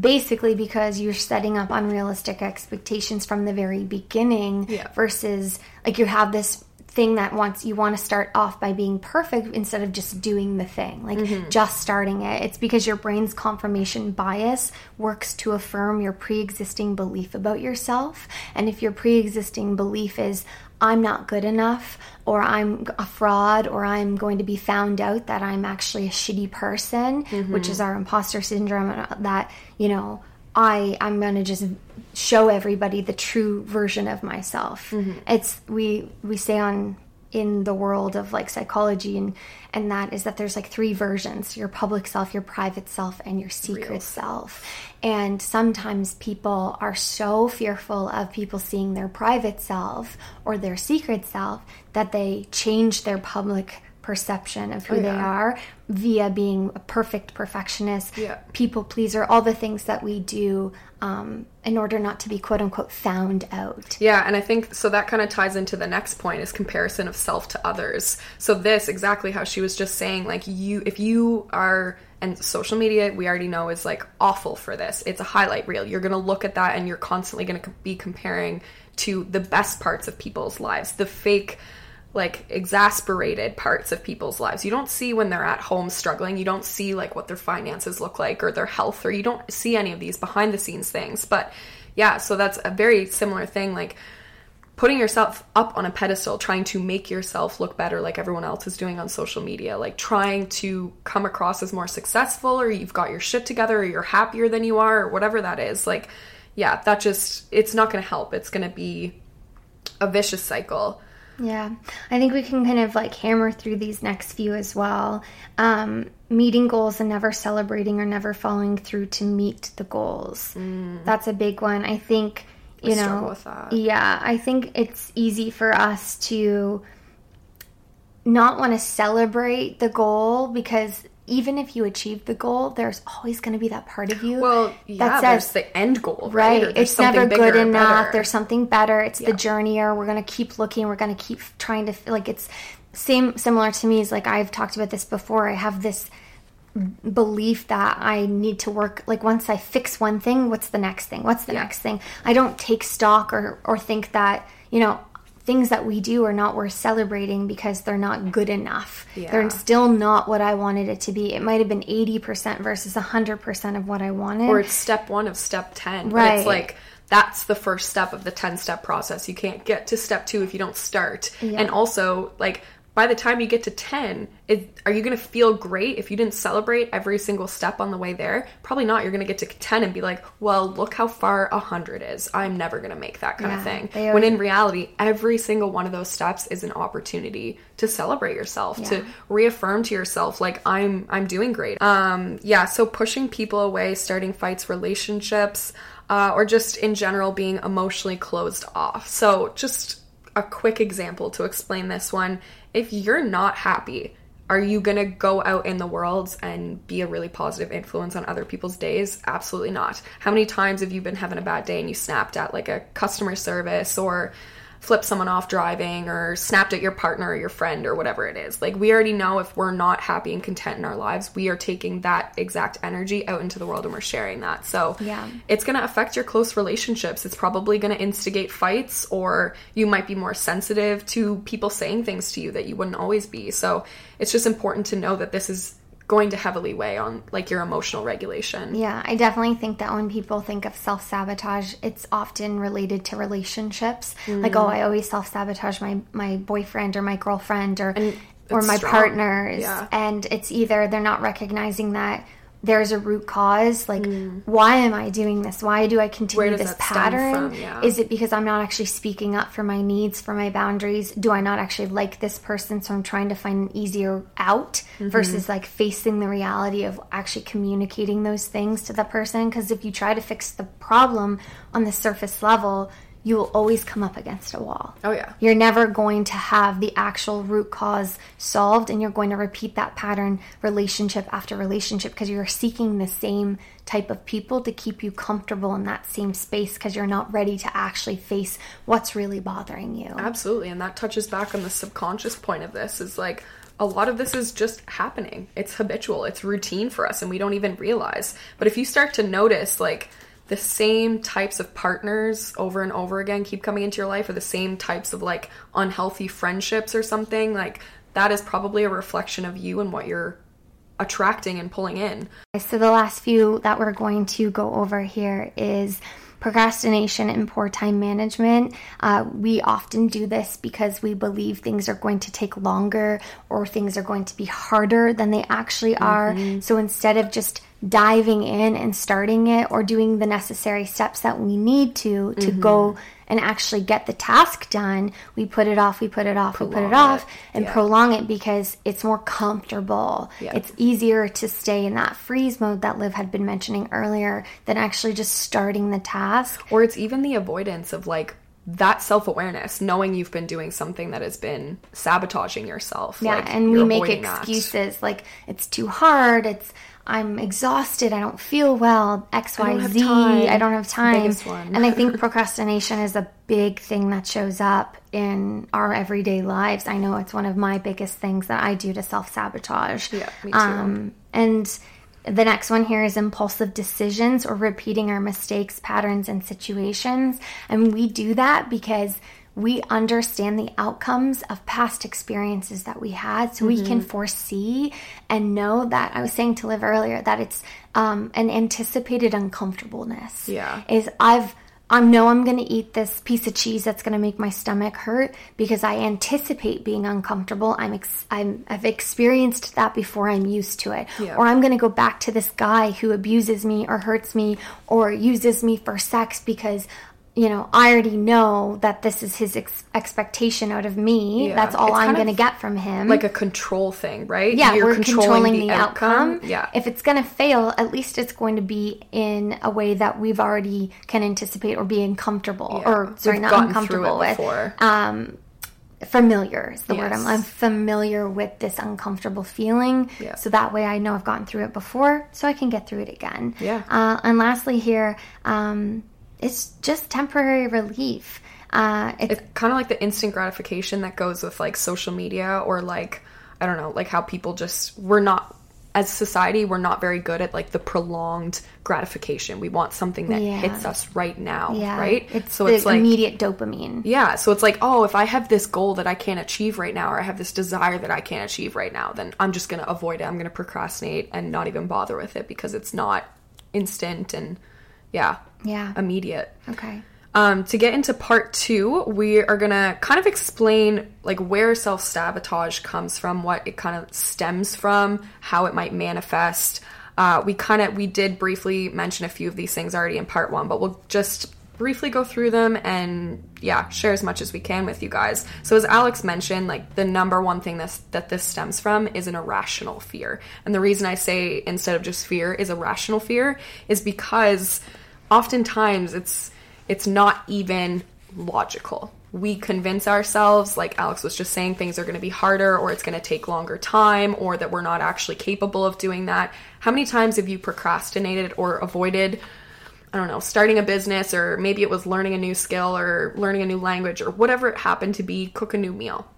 basically because you're setting up unrealistic expectations from the very beginning Yeah. versus like you have this thing that wants you want to start off by being perfect instead of just doing the thing like Mm-hmm. just starting it it's because your brain's confirmation bias works to affirm your pre-existing belief about yourself and if your pre-existing belief is I'm not good enough, or I'm a fraud, or I'm going to be found out that I'm actually a shitty person, which is our imposter syndrome. uh, That you know, I I'm gonna just show everybody the true version of myself. Mm-hmm. It's we we say on in the world of like psychology and and that is that there's like three versions your public self your private self and your secret self and sometimes people are so fearful of people seeing their private self or their secret self that they change their public perception of who oh, they yeah. are via being a perfect perfectionist Yeah. people pleaser all the things that we do um, in order not to be quote unquote found out Yeah, and I think so that kind of ties into the next point is comparison of self to others. So this exactly how she was just saying like you if you are and social media we already know is like awful for this. It's a highlight reel. You're going to look at that and you're constantly going to be comparing to the best parts of people's lives, the fake like exasperated parts of people's lives. You don't see when they're at home struggling. You don't see like what their finances look like or their health or you don't see any of these behind the scenes things. But yeah, so that's a very similar thing like putting yourself up on a pedestal, trying to make yourself look better like everyone else is doing on social media, like trying to come across as more successful or you've got your shit together or you're happier than you are or whatever that is. Like yeah, that just it's not going to help. It's going to be a vicious cycle. Yeah, I think we can kind of like hammer through these next few as well. Um, meeting goals and never celebrating or never following through to meet the goals. Mm. That's a big one. I think, you I know, yeah, I think it's easy for us to not want to celebrate the goal because even if you achieve the goal, there's always going to be that part of you. Well, yeah, that says, there's the end goal, right? right. It's never good enough. There's something better. It's yeah. the journey, or we're going to keep looking. We're going to keep trying to like it's same similar to me. Is like I've talked about this before. I have this belief that I need to work like once I fix one thing, what's the next thing? What's the yeah. next thing? I don't take stock or or think that you know things that we do are not worth celebrating because they're not good enough. Yeah. They're still not what I wanted it to be. It might have been 80% versus 100% of what I wanted. Or it's step one of step 10. Right. But it's like, that's the first step of the 10 step process. You can't get to step two if you don't start. Yeah. And also, like, by the time you get to 10, it, are you going to feel great if you didn't celebrate every single step on the way there? Probably not. You're going to get to 10 and be like, well, look how far 100 is. I'm never going to make that kind yeah, of thing. When in reality, every single one of those steps is an opportunity to celebrate yourself, yeah. to reaffirm to yourself like I'm I'm doing great. Um yeah, so pushing people away, starting fights, relationships, uh, or just in general being emotionally closed off. So just a quick example to explain this one if you're not happy, are you going to go out in the world and be a really positive influence on other people's days? Absolutely not. How many times have you been having a bad day and you snapped at like a customer service or flipped someone off driving or snapped at your partner or your friend or whatever it is. Like, we already know if we're not happy and content in our lives, we are taking that exact energy out into the world and we're sharing that. So, yeah, it's going to affect your close relationships. It's probably going to instigate fights, or you might be more sensitive to people saying things to you that you wouldn't always be. So, it's just important to know that this is going to heavily weigh on like your emotional regulation. Yeah, I definitely think that when people think of self sabotage, it's often related to relationships. Mm. Like, oh, I always self sabotage my my boyfriend or my girlfriend or or my strong. partners, yeah. and it's either they're not recognizing that there's a root cause like mm. why am i doing this why do i continue this pattern yeah. is it because i'm not actually speaking up for my needs for my boundaries do i not actually like this person so i'm trying to find an easier out mm-hmm. versus like facing the reality of actually communicating those things to the person because if you try to fix the problem on the surface level you will always come up against a wall. Oh, yeah. You're never going to have the actual root cause solved, and you're going to repeat that pattern relationship after relationship because you're seeking the same type of people to keep you comfortable in that same space because you're not ready to actually face what's really bothering you. Absolutely. And that touches back on the subconscious point of this is like, a lot of this is just happening. It's habitual, it's routine for us, and we don't even realize. But if you start to notice, like, the same types of partners over and over again keep coming into your life or the same types of like unhealthy friendships or something like that is probably a reflection of you and what you're attracting and pulling in. So the last few that we're going to go over here is procrastination and poor time management. Uh, we often do this because we believe things are going to take longer or things are going to be harder than they actually are. Mm-hmm. So instead of just diving in and starting it or doing the necessary steps that we need to to mm-hmm. go and actually get the task done we put it off we put it off prolong we put it off it. and yeah. prolong it because it's more comfortable yeah. it's easier to stay in that freeze mode that liv had been mentioning earlier than actually just starting the task or it's even the avoidance of like that self awareness, knowing you've been doing something that has been sabotaging yourself. Yeah, like, and we make excuses that. like it's too hard. It's I'm exhausted. I don't feel well. X, Y, I Z. I don't have time. and I think [LAUGHS] procrastination is a big thing that shows up in our everyday lives. I know it's one of my biggest things that I do to self sabotage. Yeah, me too. Um, and the next one here is impulsive decisions or repeating our mistakes, patterns, and situations. And we do that because we understand the outcomes of past experiences that we had so we can Mm-hmm. foresee and know that i was saying to liv earlier that it's um, an anticipated uncomfortableness Yeah. is i've I know I'm going to eat this piece of cheese that's going to make my stomach hurt because I anticipate being uncomfortable. I'm, ex- I'm I've experienced that before. I'm used to it. Yeah. Or I'm going to go back to this guy who abuses me or hurts me or uses me for sex because you know I already know that this is his ex- expectation out of me. Yeah. That's all It's I'm going to get from him. Like a control thing, right? yeah, You're we're controlling, the, outcome. Yeah. If it's going to fail, at least it's going to be in a way that we've already can anticipate or be uncomfortable Yeah. or sorry, We've not uncomfortable with. Um, familiar is the word. I'm, I'm familiar with this uncomfortable feeling. Yeah. So that way I know I've gotten through it before, so I can get through it again. Yeah. Uh, and lastly, here, um, it's just temporary relief. Uh, it's it's kind of like the instant gratification that goes with like social media or like I don't know, like how people just we're not as society we're not very good at like the prolonged gratification. We want something that Yeah. hits us right now, yeah, right? It's so it's like immediate dopamine. yeah, so it's like, oh, if I have this goal that I can't achieve right now, or I have this desire that I can't achieve right now, then I'm just gonna avoid it. I'm gonna procrastinate and not even bother with it because it's not instant and yeah, Yeah. immediate. Okay. Um, to get into part two, we are gonna kind of explain like where self sabotage comes from, what it kind of stems from, how it might manifest. Uh, we kind of we did briefly mention a few of these things already in part one, but we'll just briefly go through them and yeah, share as much as we can with you guys. So as Alex mentioned, like the number one thing this, that this stems from is an irrational fear, and the reason I say instead of just fear is irrational fear is because oftentimes it's it's not even logical. We convince ourselves, like Alex was just saying, things are going to be harder or it's going to take longer time or that we're not actually capable of doing that. How many times have you procrastinated or avoided, I don't know, starting a business or maybe it was learning a new skill or learning a new language or whatever it happened to be, cook a new meal?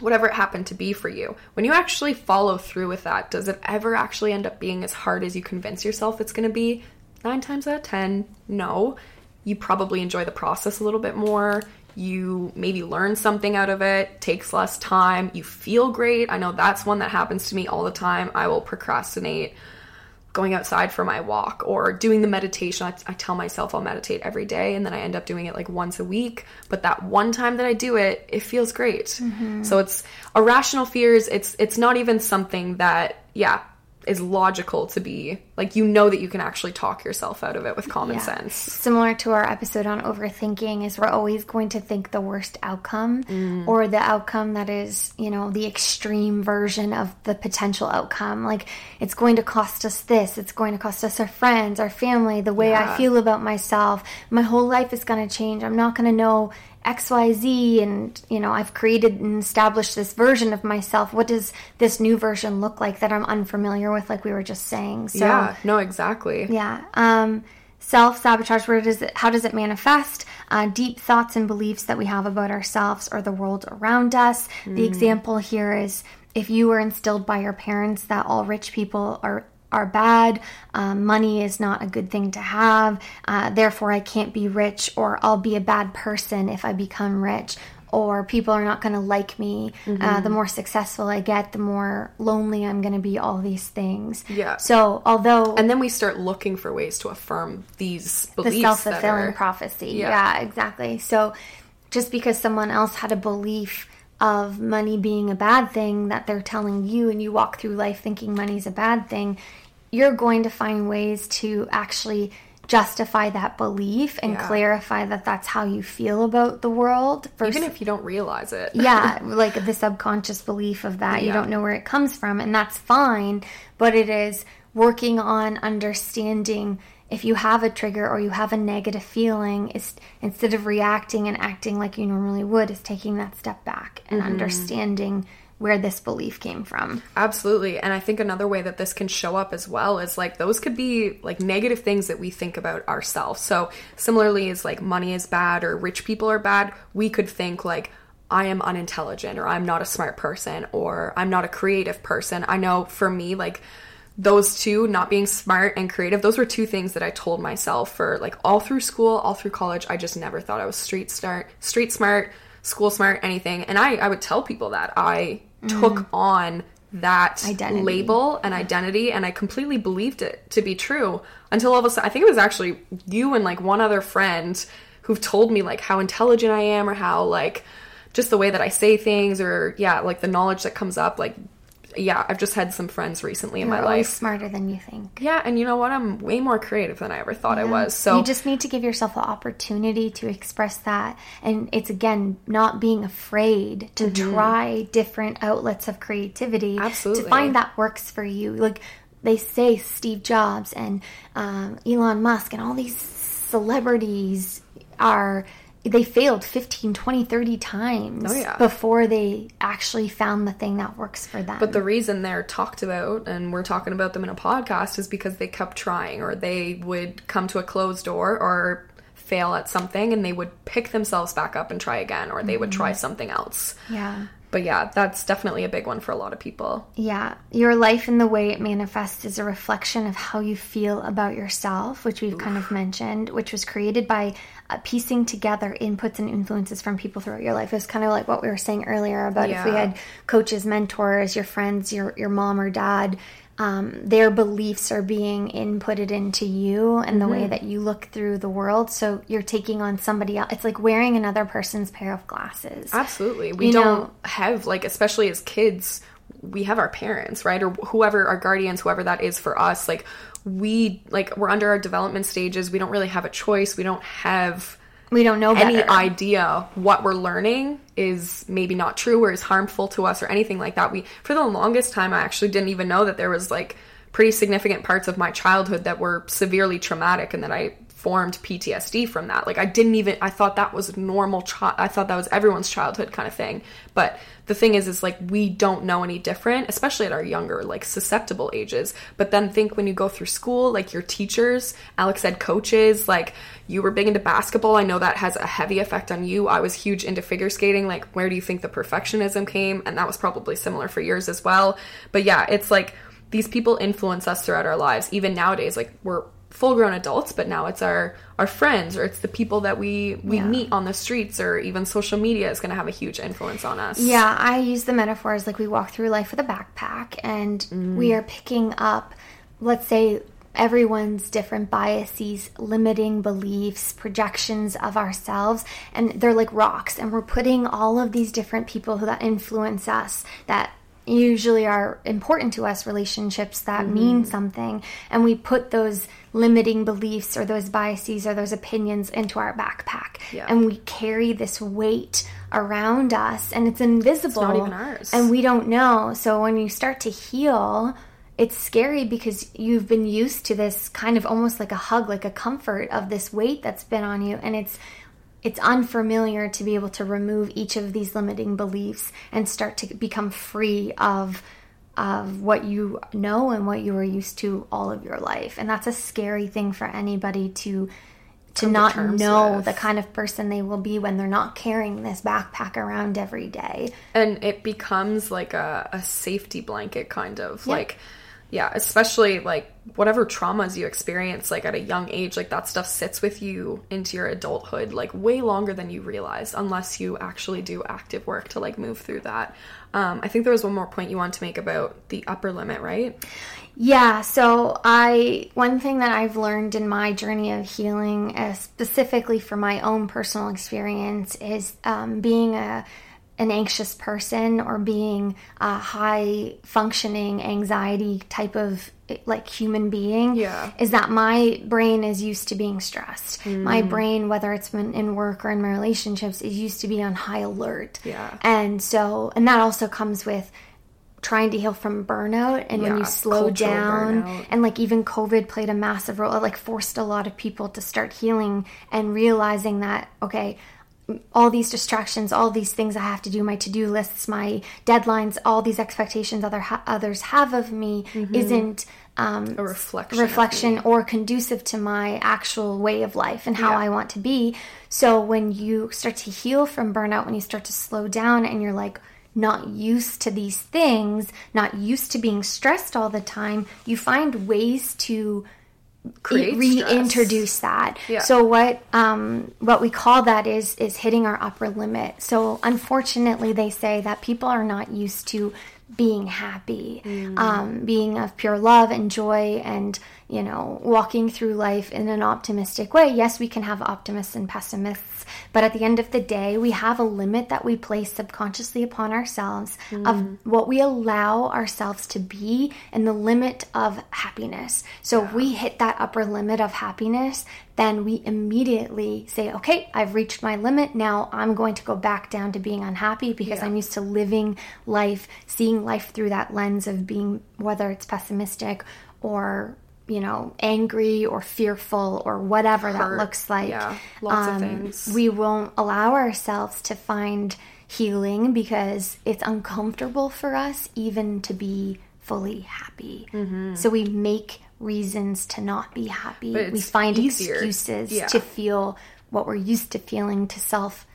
Whatever it happened to be for you. When you actually follow through with that, does it ever actually end up being as hard as you convince yourself it's going to be? Nine times out of ten, no you probably enjoy the process a little bit more. You maybe learn something out of it, takes less time, you feel great. I know that's one that happens to me all the time. I will procrastinate going outside for my walk or doing the meditation. I, I tell myself I'll meditate every day and then I end up doing it like once a week. But that one time that I do it, it feels great. Mm-hmm. So it's irrational fears. It's it's not even something that yeah is logical to be like you know that you can actually talk yourself out of it with common Yeah. sense. Similar to our episode on overthinking, is we're always going to think the worst outcome Mm. or the outcome that is, you know, the extreme version of the potential outcome. Like, it's going to cost us this, it's going to cost us our friends, our family, the way Yeah. I feel about myself. My whole life is going to change. I'm not going to know XYZ and you know I've created and established this version of myself. What does this new version look like that I'm unfamiliar with like we were just saying. So yeah, no, exactly. yeah. Um, Self sabotage. Where does it? How does it manifest? Uh, deep thoughts and beliefs that we have about ourselves or the world around us. The example here is if you were instilled by your parents that all rich people are are bad. Um, money is not a good thing to have. Uh, therefore, I can't be rich, or I'll be a bad person if I become rich or people are not going to like me. Uh, the more successful I get, the more lonely I'm going to be. All these things. Yeah. So although And then we start looking for ways to affirm these beliefs. the self that fulfilling are- prophecy. Yeah. Yeah. exactly. So just because someone else had a belief of money being a bad thing that they're telling you, and you walk through life thinking money's a bad thing, you're going to find ways to actually justify that belief and Yeah. clarify that that's how you feel about the world versus even if you don't realize it. yeah, [LAUGHS] like the subconscious belief of that. You don't know where it comes from, and that's fine. But it is working on understanding if you have a trigger or you have a negative feeling, is instead of reacting and acting like you normally would, is taking that step back and Mm-hmm. understanding where this belief came from. Absolutely. And I think another way that this can show up as well is like those could be like negative things that we think about ourselves. So, similarly, is like money is bad or rich people are bad, we could think like, I am unintelligent or I'm not a smart person or I'm not a creative person. I know for me, like, those two, not being smart and creative, those were two things that I told myself for like all through school, all through college. I just never thought I was street smart, street smart, school smart, anything. And I, I would tell people that I took mm. on that Identity. label and identity and I completely believed it to be true until all of a sudden I think it was actually you and like one other friend who've told me like how intelligent I am or how like just the way that I say things or yeah, like the knowledge that comes up like yeah, I've just had some friends recently in You're my life. smarter than you think. Yeah, and you know what? I'm way more creative than I ever thought I was. So you just need to give yourself the opportunity to express that. And it's again not being afraid to try different outlets of creativity Absolutely. to find that works for you. Like they say, Steve Jobs and um, Elon Musk and all these celebrities are. They failed 15, 20, 30 times Oh, yeah. before they actually found the thing that works for them. But the reason they're talked about and we're talking about them in a podcast is because they kept trying or they would come to a closed door or fail at something and they would pick themselves back up and try again or they would try mm-hmm. something else. yeah. But yeah, that's definitely a big one for a lot of people. Yeah, your life and the way it manifests is a reflection of how you feel about yourself, which we've kind of mentioned, which was created by uh, piecing together inputs and influences from people throughout your life. It's kind of like what we were saying earlier about if we had coaches, mentors, your friends, your your mom or dad. Um, their beliefs are being inputted into you and the Mm-hmm. way that you look through the world. So you're taking on somebody else. It's like wearing another person's pair of glasses. Absolutely. We You don't know- have like especially as kids, we have our parents, right? Or whoever our guardians, whoever that is for us, like we like we're under our development stages. We don't really have a choice. We don't have We don't know better. any idea what we're learning is maybe not true or is harmful to us or anything like that. We for the longest time I actually didn't even know that there was like pretty significant parts of my childhood that were severely traumatic and that I formed PTSD from that. Like I didn't even I thought that was normal child I thought that was everyone's childhood kind of thing. But the thing is is like we don't know any different, especially at our younger like susceptible ages. But then think when you go through school, like your teachers, Alex said coaches, like you were big into basketball. I know that has a heavy effect on you. I was huge into figure skating. Like where do you think the perfectionism came? And that was probably similar for yours as well. But yeah, it's like these people influence us throughout our lives. Even nowadays, like we're full grown adults, but now it's our our friends or it's the people that we we Yeah. meet on the streets or even social media is going to have a huge influence on us. Yeah, I use the metaphors like we walk through life with a backpack and mm. we are picking up, let's say, everyone's different biases, limiting beliefs, projections of ourselves, and they're like rocks. And we're putting all of these different people who that influence us, that usually are important to us, relationships that mean mm-hmm. something, and we put those limiting beliefs or those biases or those opinions into our backpack. Yeah. And we carry this weight around us and it's invisible. not even ours. And we don't know. So when you start to heal, it's scary because you've been used to this kind of almost like a hug, like a comfort of this weight that's been on you and it's it's unfamiliar to be able to remove each of these limiting beliefs and start to become free of of what you know and what you were used to all of your life. And that's a scary thing for anybody to to Come not know with. the kind of person they will be when they're not carrying this backpack around every day. and it becomes like a, a safety blanket kind of like yeah especially like whatever traumas you experience like at a young age like that stuff sits with you into your adulthood like way longer than you realize unless you actually do active work to like move through that um, i think there was one more point you wanted to make about the upper limit right? Yeah, so I one thing that I've learned in my journey of healing, uh, specifically for my own personal experience, is um, being a an anxious person or being a high functioning anxiety type of like human being Yeah. is that my brain is used to being stressed. My mm. brain, whether it's been in work or in my relationships, is used to be on high alert. Yeah. And so, and that also comes with trying to heal from burnout and when you slow down burnout. and like even covid played a massive role it like forced a lot of people to start healing and realizing that okay all these distractions all these things i have to do my to-do lists my deadlines all these expectations other ha- others have of me isn't um, a reflection reflection or conducive to my actual way of life and how Yeah. I want to be. So when you start to heal from burnout, when you start to slow down and you're like not used to these things, not used to being stressed all the time, you find ways to creates reintroduce stress. that. Yeah. So what um, what we call that is is hitting our upper limit. So unfortunately, they say that people are not used to being happy, Mm. um, being of pure love and joy, and you know walking through life in an optimistic way. Yes, we can have optimists and pessimists, but at the end of the day, we have a limit that we place subconsciously upon ourselves Mm. of what we allow ourselves to be and the limit of happiness. So if we hit that upper limit of happiness, then we immediately say, okay, I've reached my limit. Now I'm going to go back down to being unhappy because Yeah. I'm used to living life, seeing life through that lens of being, whether it's pessimistic or you know, angry or fearful or whatever that looks like. Yeah, lots of things. We won't allow ourselves to find healing because it's uncomfortable for us even to be fully happy. Mm-hmm. So we make reasons to not be happy. We find easier. excuses Yeah. to feel what we're used to feeling to self,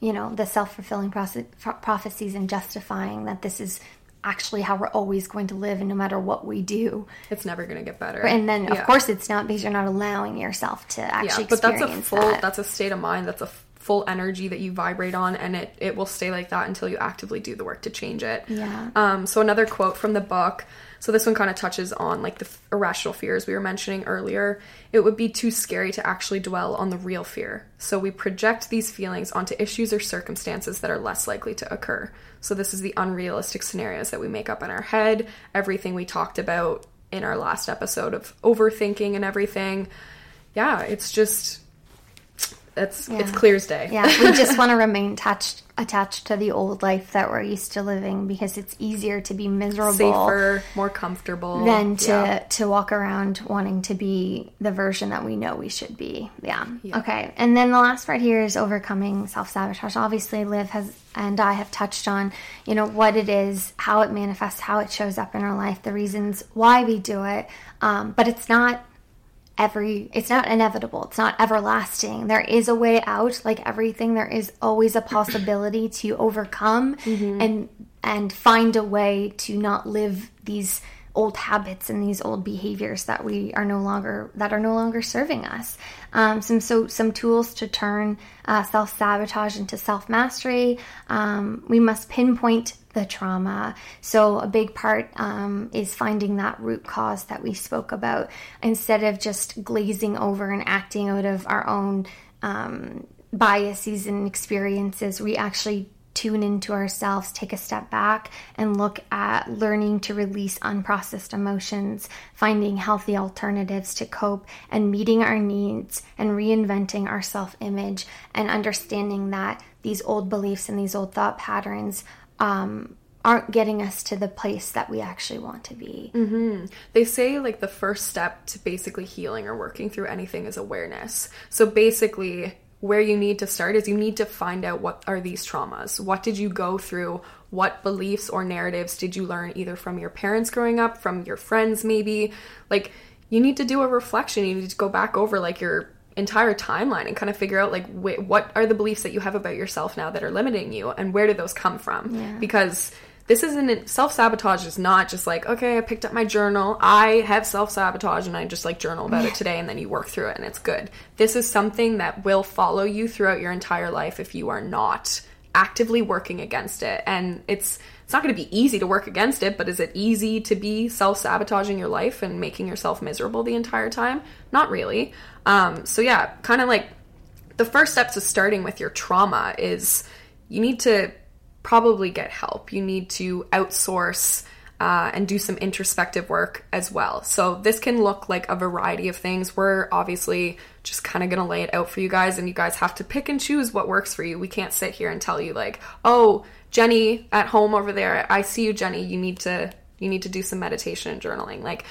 you know, the self fulfilling prophecies and justifying that this is actually how we're always going to live and no matter what we do. It's never going to get better. And then, of Yeah. course, it's not because you're not allowing yourself to actually yeah, but that's a experience full that. that's a state of mind. That's a full energy that you vibrate on, and it it will stay like that until you actively do the work to change it. Yeah. Um. So another quote from the book. So this one kind of touches on like the f- irrational fears we were mentioning earlier. It would be too scary to actually dwell on the real fear. So we project these feelings onto issues or circumstances that are less likely to occur. So this is the unrealistic scenarios that we make up in our head, everything we talked about in our last episode of overthinking and everything. Yeah, it's just it's it's clear as day. yeah, we just [LAUGHS] want to remain attached attached to the old life that we're used to living because it's easier to be miserable Safer, more comfortable than to Yeah. to walk around wanting to be the version that we know we should be. Yeah. Okay. And then the last part here is overcoming self sabotage. Obviously, Liv has and I have touched on, you know, what it is, how it manifests, how it shows up in our life, the reasons why we do it. Um, but it's not every it's not inevitable it's not everlasting. There is a way out like everything there is always a possibility [CLEARS THROAT] to overcome and and find a way to not live these old habits and these old behaviors that we are no longer that are no longer serving us. Um, some so some tools to turn uh, self-sabotage into self-mastery. Um, we must pinpoint the trauma. So, a big part um, is finding that root cause that we spoke about instead of just glazing over and acting out of our own um, biases and experiences. We actually tune into ourselves, take a step back, and look at learning to release unprocessed emotions, finding healthy alternatives to cope, and meeting our needs and reinventing our self image and understanding that these old beliefs and these old thought patterns um, aren't getting us to the place that we actually want to be. They say like the first step to basically healing or working through anything is awareness. So basically, where you need to start is you need to find out what are these traumas? What did you go through? What beliefs or narratives did you learn either from your parents growing up, from your friends maybe? Like you need to do a reflection. You need to go back over like your entire timeline and kind of figure out like wh- what are the beliefs that you have about yourself now that are limiting you and where do those come from? Because this isn't self sabotage is not just like okay i picked up my journal. I have self sabotage and i just like journal about it today and then you work through it and it's good. This is something that will follow you throughout your entire life if you are not actively working against it. And it's it's not going to be easy to work against it but is it easy to be self sabotaging your life and making yourself miserable the entire time not really um so yeah kind of like the first step to starting with your trauma is you need to probably get help. You need to outsource uh, and do some introspective work as well. So, this can look like a variety of things. We're obviously just kind of going to lay it out for you guys, and you guys have to pick and choose what works for you. We can't sit here and tell you, like, oh, Jenny at home over there, I see you, Jenny, you need to. You need to do some meditation and journaling. Like,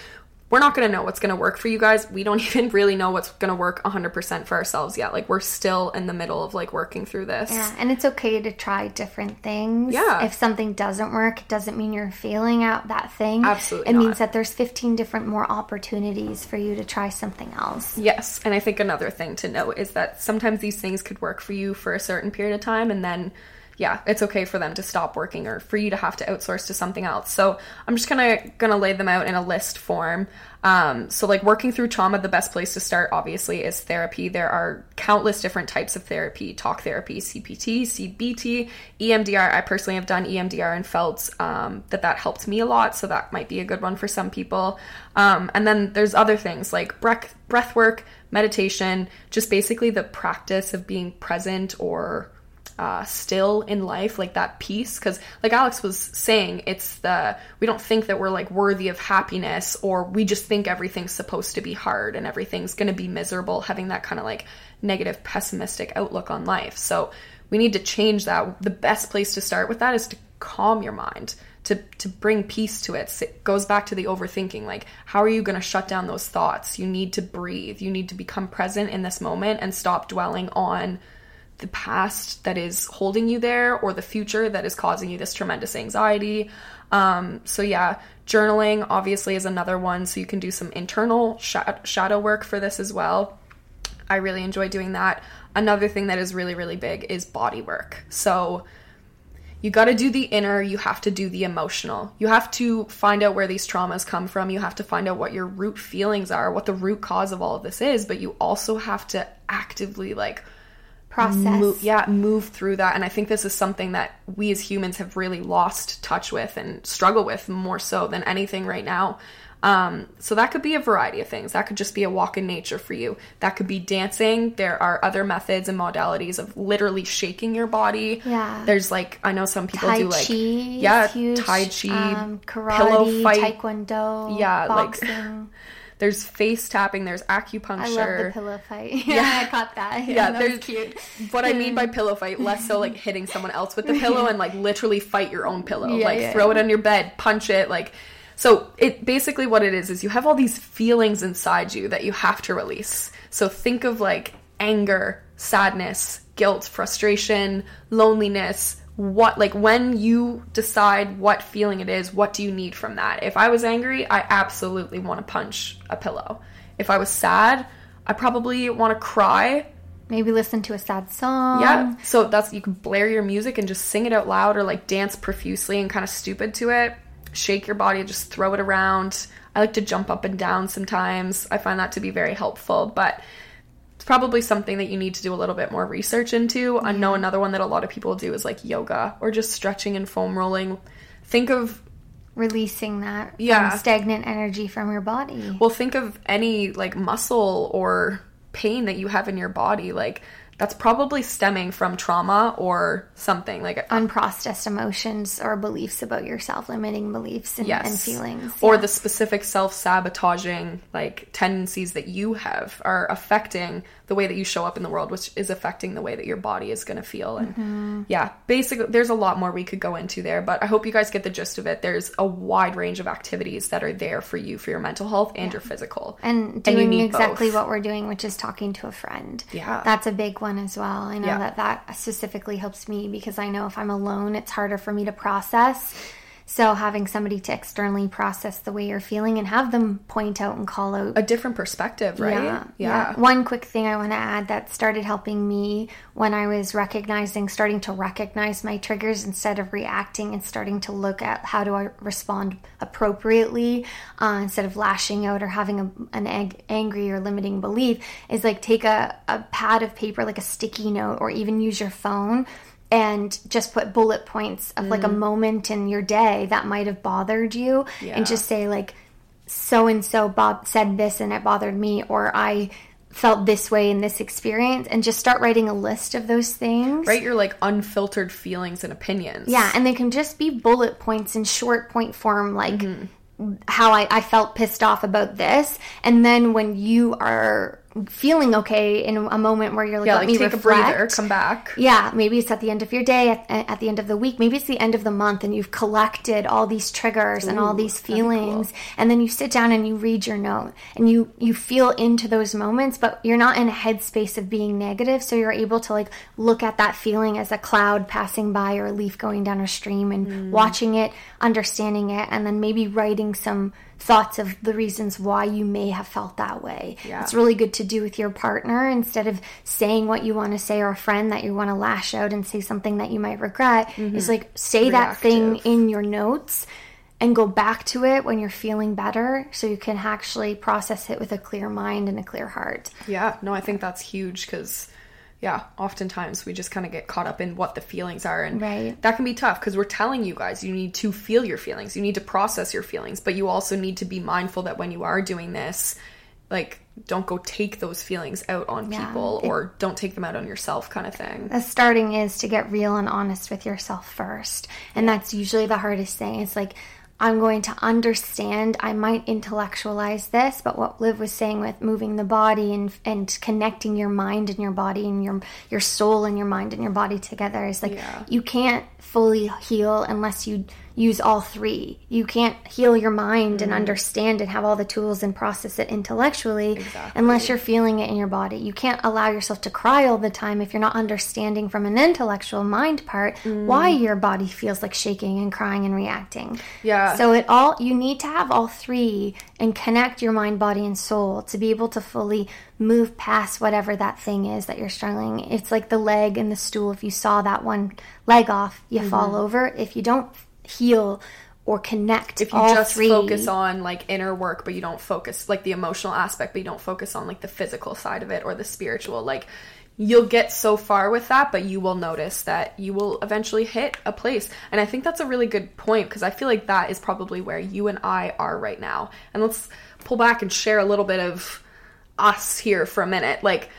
we're not going to know what's going to work for you guys. We don't [LAUGHS] even really know what's going to work 100% for ourselves yet. Like, we're still in the middle of like working through this. Yeah, and it's okay to try different things. Yeah. If something doesn't work, it doesn't mean you're failing out that thing. Absolutely It not. means that there's 15 different more opportunities for you to try something else. Yes, and I think another thing to note is that sometimes these things could work for you for a certain period of time and then yeah, it's okay for them to stop working or for you to have to outsource to something else. So I'm just gonna gonna lay them out in a list form. Um, so like working through trauma, the best place to start obviously is therapy. There are countless different types of therapy: talk therapy, CPT, CBT, EMDR. I personally have done EMDR and felt um, that that helped me a lot. So that might be a good one for some people. Um, and then there's other things like breath breath work, meditation, just basically the practice of being present or uh, still in life, like that peace. Because, like Alex was saying, it's the we don't think that we're like worthy of happiness, or we just think everything's supposed to be hard and everything's going to be miserable, having that kind of like negative, pessimistic outlook on life. So, we need to change that. The best place to start with that is to calm your mind. To, to bring peace to it. it goes back to the overthinking like how are you going to shut down those thoughts you need to breathe you need to become present in this moment and stop dwelling on the past that is holding you there or the future that is causing you this tremendous anxiety. Um, so, yeah, journaling obviously is another one. So, you can do some internal sh- shadow work for this as well. I really enjoy doing that. Another thing that is really, really big is body work. So, you got to do the inner, you have to do the emotional. You have to find out where these traumas come from. You have to find out what your root feelings are, what the root cause of all of this is, but you also have to actively like process. Move, yeah, move through that. And I think this is something that we as humans have really lost touch with and struggle with more so than anything right now. Um, so that could be a variety of things. That could just be a walk in nature for you. That could be dancing. There are other methods and modalities of literally shaking your body. Yeah. There's like I know some people tai do like chi yeah, huge, tai chi, um, karate, pillow fight. taekwondo, Yeah, like- boxing. [LAUGHS] There's face tapping. There's acupuncture. I love the pillow fight. Yeah, [LAUGHS] Yeah. I caught that. Yeah, that there's cute. what I mean by pillow fight, less so like hitting someone else with the [LAUGHS] pillow and like literally fight your own pillow. Yeah, like yeah. throw it on your bed, punch it, like so it basically what it is is you have all these feelings inside you that you have to release. So think of like anger, sadness, guilt, frustration, loneliness, what like when you decide what feeling it is, what do you need from that? If I was angry, I absolutely want to punch a pillow. If I was sad, I probably want to cry Maybe listen to a sad song. yeah. So that's you can blare your music and just sing it out loud or like dance profusely and kind of stupid to it. Shake your body, just throw it around. I like to jump up and down sometimes. I find that to be very helpful, but it's probably something that you need to do a little bit more research into. I know another one that a lot of people do is like yoga or just stretching and foam rolling. Think of Releasing that um, Yeah. stagnant energy from your body. well, think of any like muscle or pain that you have in your body like that's probably stemming from trauma or something like Unprocessed emotions or beliefs about yourself, limiting beliefs and, and feelings. or Yeah. the specific self-sabotaging like tendencies that you have are affecting the way that you show up in the world which is affecting the way that your body is going to feel and Mm-hmm. yeah basically there's a lot more we could go into there but i hope you guys get the gist of it there's a wide range of activities that are there for you for your mental health and your physical and you doing need exactly both. what we're doing, which is talking to a friend. Yeah. That's a big one as well. I know Yeah. that that specifically helps me because I know if I'm alone, it's harder for me to process. So having somebody to externally process the way you're feeling and have them point out and call out. A different perspective right? Yeah, yeah. One quick thing I want to add that started helping me when I was recognizing, starting to recognize my triggers instead of reacting and starting to look at how do I respond appropriately uh, instead of lashing out or having a, an ag- angry or limiting belief is like take a, a pad of paper, like a sticky note, or even use your phone and just put bullet points of like a moment in your day that might have bothered you Yeah. and just say like so and so Bob said this and it bothered me, or I felt this way in this experience, and just start writing a list of those things. Write your like unfiltered feelings and opinions Yeah, and they can just be bullet points in short point form, like Mm-hmm. how I, I felt pissed off about this. And then when you are feeling okay in a moment where you're like, yeah let like me take reflect. a breather come back Yeah, maybe it's at the end of your day, at, at the end of the week, maybe it's the end of the month, and you've collected all these triggers and all these feelings, and then you sit down and you read your note, and you you feel into those moments, but you're not in a headspace of being negative, so you're able to like look at that feeling as a cloud passing by or a leaf going down a stream, and Mm. watching it, understanding it, and then maybe writing some thoughts of the reasons why you may have felt that way. Yeah. It's really good to do with your partner instead of saying what you want to say or a friend that you want to lash out and say something that you might regret. Mm-hmm. Is like say that thing in your notes and go back to it when you're feeling better so you can actually process it with a clear mind and a clear heart. Yeah, no, I think that's huge because, yeah, oftentimes we just kind of get caught up in what the feelings are, and Right. that can be tough because we're telling you guys you need to feel your feelings, you need to process your feelings, but you also need to be mindful that when you are doing this, like, don't go take those feelings out on Yeah, people it- or don't take them out on yourself, kind of thing. the starting is to get real and honest with yourself first. And that's usually the hardest thing. It's like, I'm going to understand, I might intellectualize this, but what Liv was saying with moving the body and and connecting your mind and your body and your your soul and your mind and your body together is like Yeah. you can't fully heal unless you use all three. You can't heal your mind and understand and have all the tools and process it intellectually unless you're feeling it in your body. You can't allow yourself to cry all the time if you're not understanding from an intellectual mind part why your body feels like shaking and crying and reacting. Yeah. So it all you need to have all three and connect your mind, body and soul to be able to fully move past whatever that thing is that you're struggling. It's like the leg and the stool. If you saw that one leg off, you Mm-hmm. fall over. If you don't heal or connect if you all just three, focus on like inner work but you don't focus like the emotional aspect but you don't focus on like the physical side of it or the spiritual like you'll get so far with that but you will notice that you will eventually hit a place. And i think that's a really good point because i feel like that is probably where you and i are right now. And let's pull back and share a little bit of us here for a minute. Like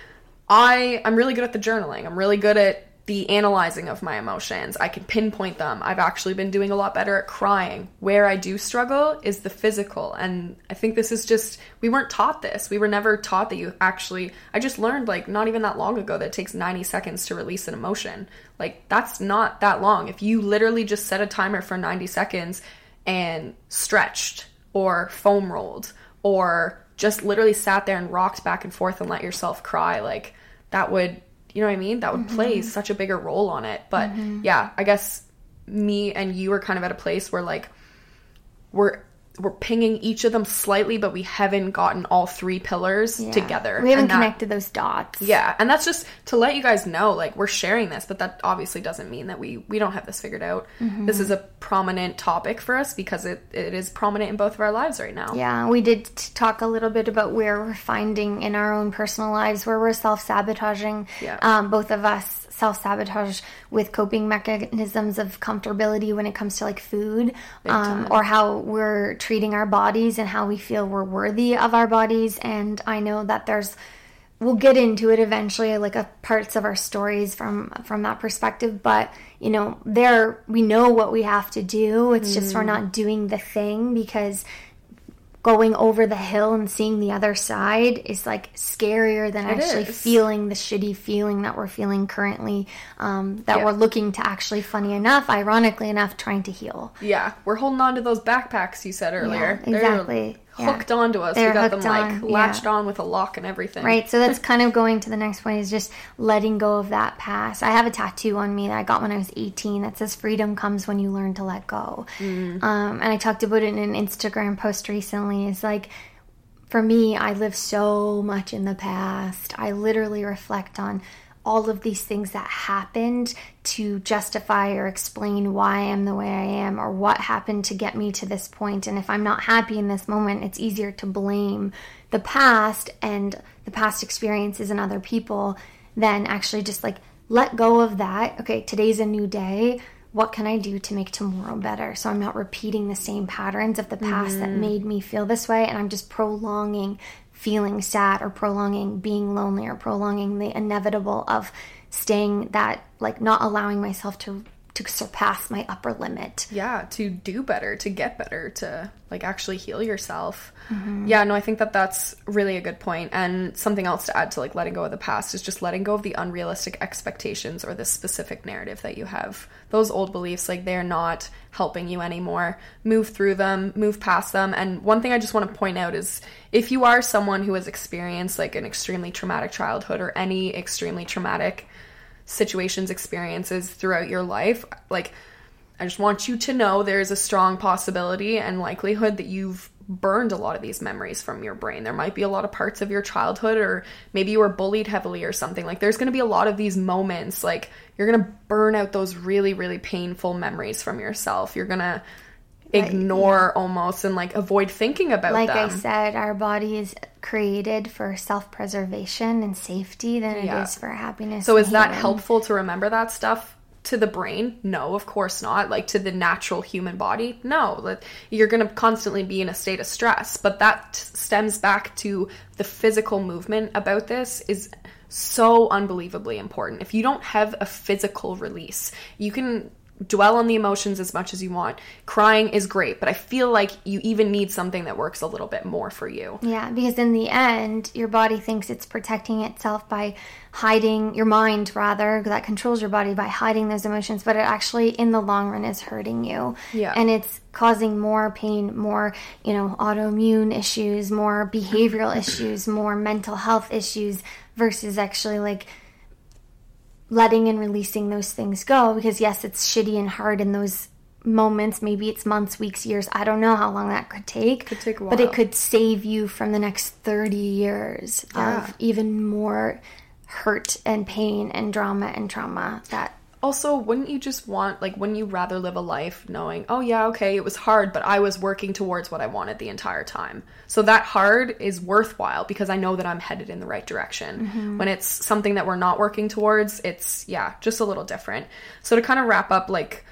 i i'm really good at the journaling. I'm really good at the analyzing of my emotions. I can pinpoint them. I've actually been doing a lot better at crying. Where I do struggle is the physical. And I think this is just, we weren't taught this. We were never taught that you actually, I just learned like not even that long ago that it takes 90 seconds to release an emotion. Like that's not that long. If you literally just set a timer for 90 seconds and stretched or foam rolled or just literally sat there and rocked back and forth and let yourself cry, like that would you know what I mean? That would play mm-hmm. such a bigger role on it. But mm-hmm. yeah, I guess me and you are kind of at a place where like we're we're pinging each of them slightly, but we haven't gotten all three pillars Yeah. together. We haven't that- connected those dots. Yeah, and that's just to let you guys know, like we're sharing this, but that obviously doesn't mean that we we don't have this figured out. Mm-hmm. This is a prominent topic for us because it, it is prominent in both of our lives right now. Yeah, we did talk a little bit about where we're finding in our own personal lives where we're self sabotaging. Yeah. Um, both of us self sabotage with coping mechanisms of comfortability when it comes to like food, um, or how we're treating our bodies and how we feel we're worthy of our bodies. And I know that there's we'll get into it eventually like a parts of our stories from from that perspective but you know there we know what we have to do it's just Mm. we're not doing the thing because going over the hill and seeing the other side is like scarier than actually is. feeling the shitty feeling that we're feeling currently um, that Yeah. we're looking to actually funny enough ironically enough trying to heal Yeah, we're holding on to those backpacks you said earlier. Yeah, exactly. Yeah. hooked onto us. They're we got them like on, yeah. latched on with a lock and everything. Right. So that's [LAUGHS] kind of going to the next point is just letting go of that past. I have a tattoo on me that I got when I was 18 that says freedom comes when you learn to let go. Um, and I talked about it in an Instagram post recently. It's like, for me, I live so much in the past. I literally reflect on all of these things that happened to justify or explain why I am the way I am or what happened to get me to this point. And if I'm not happy in this moment, it's easier to blame the past and the past experiences and other people than actually just like let go of that. Okay, today's a new day. What can I do to make tomorrow better? So I'm not repeating the same patterns of the past that mm-hmm. made me feel this way and I'm just prolonging feeling sad or prolonging being lonely or prolonging the inevitable of staying that like not allowing myself to to surpass my upper limit. Yeah, to do better, to get better, to like actually heal yourself. Mm-hmm. Yeah, no, I think that that's really a good point. And something else to add to like letting go of the past is just letting go of the unrealistic expectations or the specific narrative that you have. Those old beliefs, like they're not helping you anymore. Move through them, move past them. And one thing I just want to point out is if you are someone who has experienced like an extremely traumatic childhood or any extremely traumatic situations, experiences throughout your life, like I just want you to know there's a strong possibility and likelihood that you've burned a lot of these memories from your brain. There might be a lot of parts of your childhood, or maybe you were bullied heavily or something. Like, there's going to be a lot of these moments. Like, you're going to burn out those really, really painful memories from yourself. You're going to ignore yeah. almost and like avoid thinking about like them. i said our body is created for self-preservation and safety than yeah. it is for happiness so is that helpful to remember that stuff to the brain no of course not like to the natural human body no like, you're going to constantly be in a state of stress but that stems back to the physical movement about this is so unbelievably important if you don't have a physical release you can dwell on the emotions as much as you want. Crying is great, but I feel like you even need something that works a little bit more for you. Yeah, because in the end, your body thinks it's protecting itself by hiding your mind rather that controls your body by hiding those emotions, but it actually in the long run is hurting you. Yeah. And it's causing more pain, more, you know, autoimmune issues, more behavioral issues, more mental health issues versus actually like letting and releasing those things go because yes it's shitty and hard in those moments maybe it's months weeks years i don't know how long that could take could take a while. but it could save you from the next 30 years yeah. of even more hurt and pain and drama and trauma that also, wouldn't you just want, like, wouldn't you rather live a life knowing, oh, yeah, okay, it was hard, but I was working towards what I wanted the entire time? So that hard is worthwhile because I know that I'm headed in the right direction. Mm-hmm. When it's something that we're not working towards, it's, yeah, just a little different. So to kind of wrap up, like,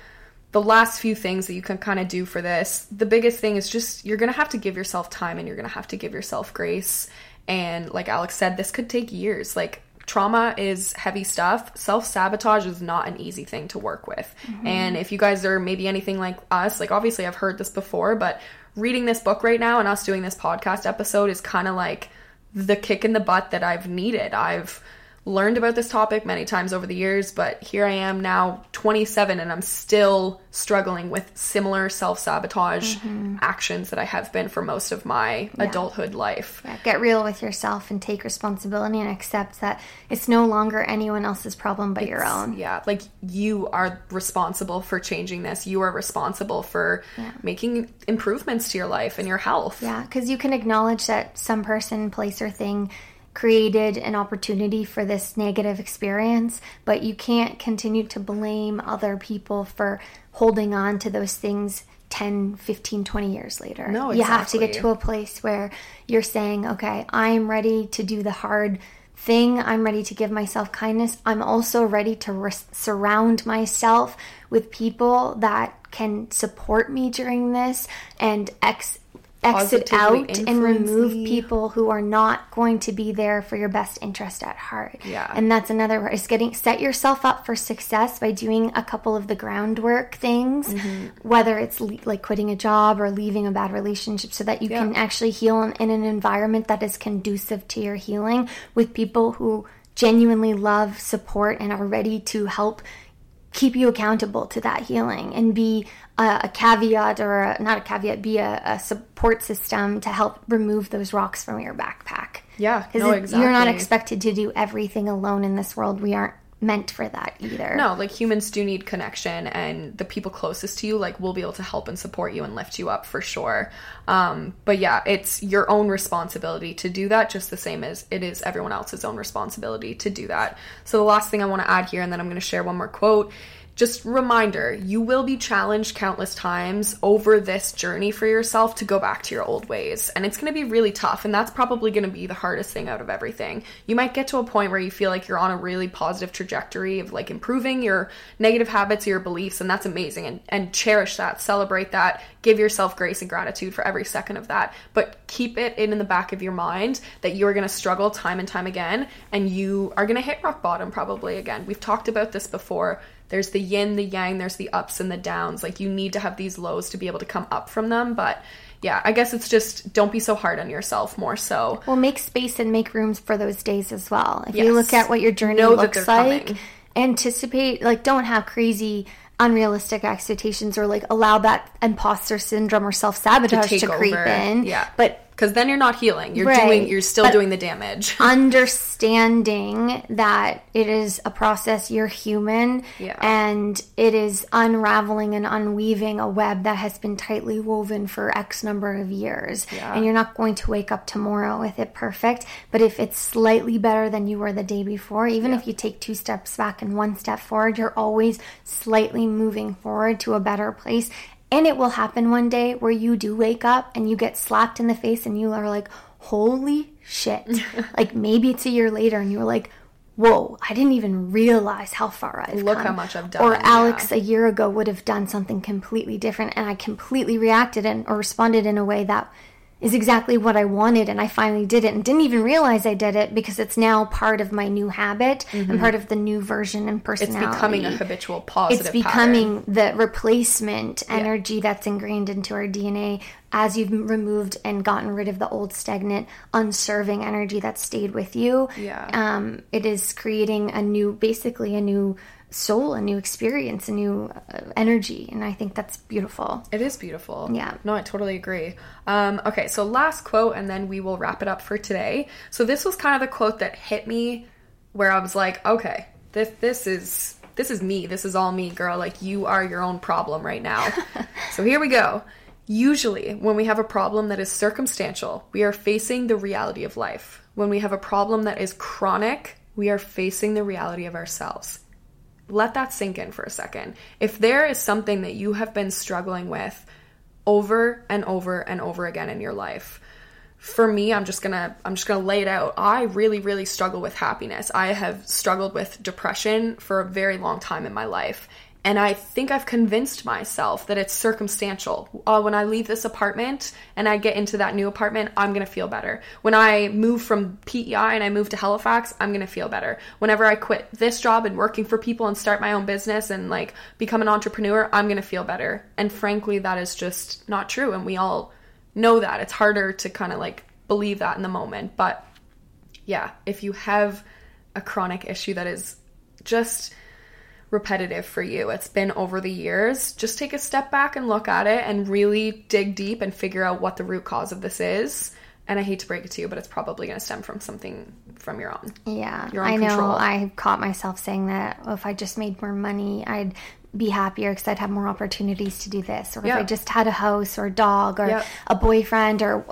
the last few things that you can kind of do for this, the biggest thing is just you're going to have to give yourself time and you're going to have to give yourself grace. And like Alex said, this could take years. Like, trauma is heavy stuff. Self sabotage is not an easy thing to work with. Mm-hmm. And if you guys are maybe anything like us, like obviously I've heard this before, but reading this book right now and us doing this podcast episode is kind of like the kick in the butt that I've needed. I've learned about this topic many times over the years, but here I am now 27 and I'm still struggling with similar self sabotage mm-hmm. actions that I have been for most of my yeah. adulthood life. Yeah, get real with yourself and take responsibility and accept that it's no longer anyone else's problem but it's, your own. Yeah, like you are responsible for changing this. You are responsible for yeah. making improvements to your life and your health. Yeah, because you can acknowledge that some person, place, or thing created an opportunity for this negative experience, but you can't continue to blame other people for holding on to those things 10, 15, 20 years later. No, exactly. You have to get to a place where you're saying, okay, I'm ready to do the hard thing. I'm ready to give myself kindness. I'm also ready to re- surround myself with people that can support me during this and ex- exit out and remove people who are not going to be there for your best interest at heart. Yeah. And that's another is getting set yourself up for success by doing a couple of the groundwork things, mm-hmm. whether it's le- like quitting a job or leaving a bad relationship so that you yeah. can actually heal in, in an environment that is conducive to your healing with people who genuinely love, support and are ready to help keep you accountable to that healing and be a, a caveat or a, not a caveat, be a, a, support system to help remove those rocks from your backpack. Yeah, no, exactly. You're not expected to do everything alone in this world. We aren't meant for that either. No, like humans do need connection, and the people closest to you, like, will be able to help and support you and lift you up for sure. Um, but yeah, it's your own responsibility to do that, just the same as it is everyone else's own responsibility to do that. So, the last thing I want to add here, and then I'm going to share one more quote just reminder you will be challenged countless times over this journey for yourself to go back to your old ways. And it's going to be really tough and that's probably going to be the hardest thing out of everything. You might get to a point where you feel like you're on a really positive trajectory of like improving your negative habits or your beliefs and that's amazing and, and cherish that celebrate that give yourself grace and gratitude for every second of that. But keep it in, in the back of your mind that you're going to struggle time and time again and you are going to hit rock bottom probably again. We've talked about this before there's the yin, the yang, there's the ups and the downs. Like you need to have these lows to be able to come up from them. But yeah, I guess it's just don't be so hard on yourself more so. Well, make space and make rooms for those days as well. If yes. you look at what your journey know looks like, coming. anticipate, like, don't have crazy unrealistic expectations or like allow that imposter syndrome or self sabotage to, to creep over. in. Yeah. But because then you're not healing. You're Right. doing. You're still But- doing the damage. [LAUGHS] understanding that it is a process you're human Yeah. and it is unraveling and unweaving a web that has been tightly woven for x number of years Yeah. and you're not going to wake up tomorrow with it perfect but if it's slightly better than you were the day before even if you take two steps back and one step forward you're always slightly moving forward to a better place and it will happen one day where you do wake up and you get slapped in the face and you are like, holy shit. [LAUGHS] like maybe it's a year later and you're like, whoa, I didn't even realize how far I've Look come. how much I've done. Or Alex yeah. a year ago would have done something completely different and I completely reacted and or responded in a way that is exactly what I wanted and I finally did it and didn't even realize I did it because it's now part of my new habit and part of the new version and Mm-hmm. It's becoming a habitual positive. it's becoming pattern. the replacement energy that's ingrained into our DNA as you've removed and gotten rid of the old stagnant, unserving energy that stayed with you. Yeah. Um, it is creating a new, basically a new soul, a new experience, a new uh, energy, and I think that's beautiful. It is beautiful. Yeah. No, I totally agree. Um, okay, so last quote, and then we will wrap it up for today. So this was kind of the quote that hit me, where I was like, okay, this this is this is me. This is all me, girl. Like you are your own problem right now. [LAUGHS] so here we go. Usually, when we have a problem that is circumstantial, we are facing the reality of life. When we have a problem that is chronic, we are facing the reality of ourselves let that sink in for a second. If there is something that you have been struggling with over and over and over again in your life, for me, I'm just gonna I'm just gonna lay it out. I really, really struggle with happiness. I have struggled with depression for a very long time in my life. And I think I've convinced myself that it's circumstantial. Uh, when I leave this apartment and I get into that new apartment, I'm gonna feel better. When I move from PEI and I move to Halifax, I'm gonna feel better. Whenever I quit this job and working for people and start my own business and like become an entrepreneur, I'm gonna feel better. And frankly, that is just not true. And we all know that. It's harder to kind of like believe that in the moment. But yeah, if you have a chronic issue that is just repetitive for you, it's been over the years, just take a step back and look at it and really dig deep and figure out what the root cause of this is. And I hate to break it to you, but it's probably going to stem from something from your own. Yeah, You're on I know. control. I caught myself saying that oh, if I just made more money, I'd be happier because I'd have more opportunities to do this. Or if I just had a house or a dog or Yep. a boyfriend or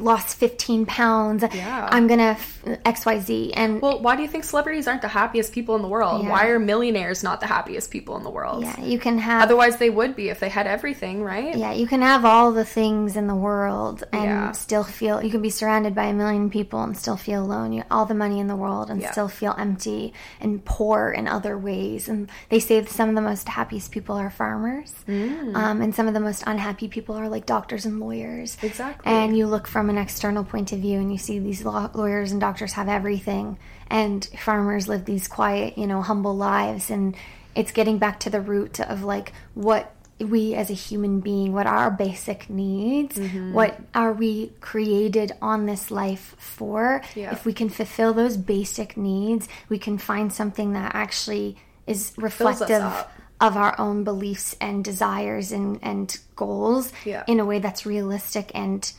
lost 15 pounds, Yeah. I'm going to XYZ. And Well, why do you think celebrities aren't the happiest people in the world? Yeah. Why are millionaires not the happiest people in the world? yeah, you can have. Otherwise, they would be if they had everything, right? yeah, you can have all the things in the world and Yeah. still feel you can be surrounded by a million people and still feel alone. You all the money in the world and still feel empty and poor in other ways. And they say some of the most happiest people are farmers, Mm. um, and some of the most unhappy people are like doctors and lawyers. Exactly. And you look from an external point of view and you see these law- lawyers and doctors have everything, and farmers live these quiet, you know, humble lives. And it's getting back to the root of like what we as a human being, what are our basic needs, Mm-hmm. what are we created on this life for. Yeah. If we can fulfill those basic needs, we can find something that actually is reflective. Of our own beliefs and desires and, and goals Yeah. in a way that's realistic and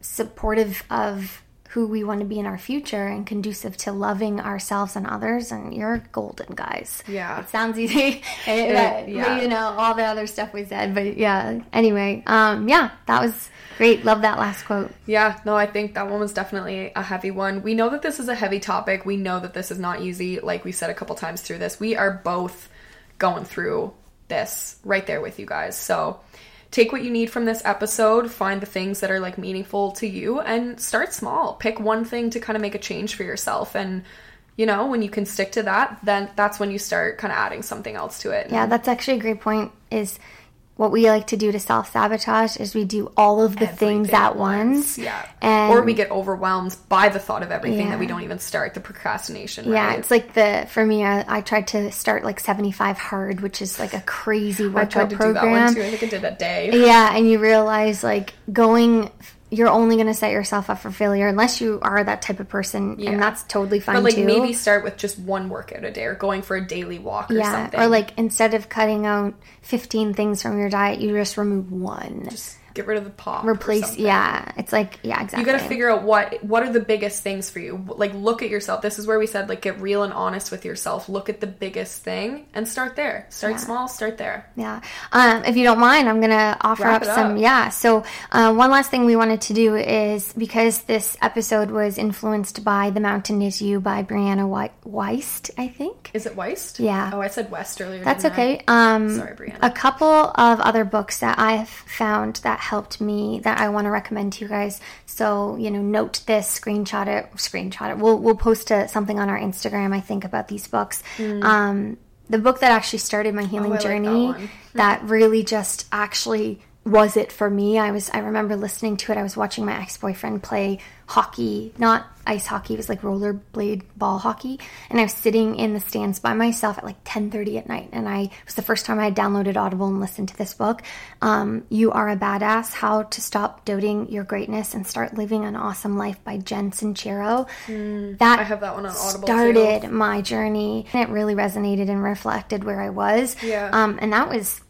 supportive of who we want to be in our future and conducive to loving ourselves and others and you're golden guys Yeah. it sounds easy [LAUGHS] but, yeah. you know all the other stuff we said but yeah anyway um yeah that was great love that last quote Yeah, no, I think that one was definitely a heavy one. We know that this is a heavy topic. We know that this is not easy. Like we said a couple times through this, we are both going through this right there with you guys. So take what you need from this episode, find the things that are like meaningful to you, and start small. Pick one thing to kind of make a change for yourself. And, you know, when you can stick to that, then that's when you start kind of adding something else to it. yeah that's actually a great point is what we like to do to self-sabotage is we do all of the things at once Yeah. and or we get overwhelmed by the thought of everything Yeah. that we don't even start, the procrastination. Yeah, right? it's like the for me. I, I tried to start like seventy five hard, which is like a crazy I workout tried to program. do that one too. I think I did that day. Yeah, and you realize like going, you're only going to set yourself up for failure unless you are that type of person, Yeah. and that's totally fine But like too. maybe start with just one workout a day or going for a daily walk or yeah, something. or like instead of cutting out fifteen things from your diet, you just remove one. Get rid of the pop. replace. Yeah, it's like yeah, exactly. You got to figure out what what are the biggest things for you. Like look at yourself. This is where we said like get real and honest with yourself. Look at the biggest thing and start there. Start small. Start there. Yeah. Um, if you don't mind, I'm going to offer Wrap up some. up. Yeah. So, uh, one last thing we wanted to do is because this episode was influenced by The Mountain Is You by Brianna Wei- Weist, I think. Is it Weist? Yeah. Oh, I said West earlier. That's okay. Um, Sorry, Brianna. A couple of other books that I've found that helped me that I want to recommend to you guys. So you know, note this, screenshot it, screenshot it. We'll we'll post uh something on our Instagram. I think about these books. Um, the book that actually started my healing Mm. Oh, I like that journey that really just actually was it for me. I was I remember listening to it. I was watching my ex boyfriend play hockey, not ice hockey. It was like rollerblade ball hockey, and I was sitting in the stands by myself at like ten thirty at night. And I it was the first time I had downloaded Audible and listened to this book. Um, you are a badass: How to Stop Doubting Your Greatness and Start Living an Awesome Life by Jen Sincero. that Hmm. I have that one on Audible, too. Started my journey, and it really resonated and reflected where I was. Yeah. Um, and that was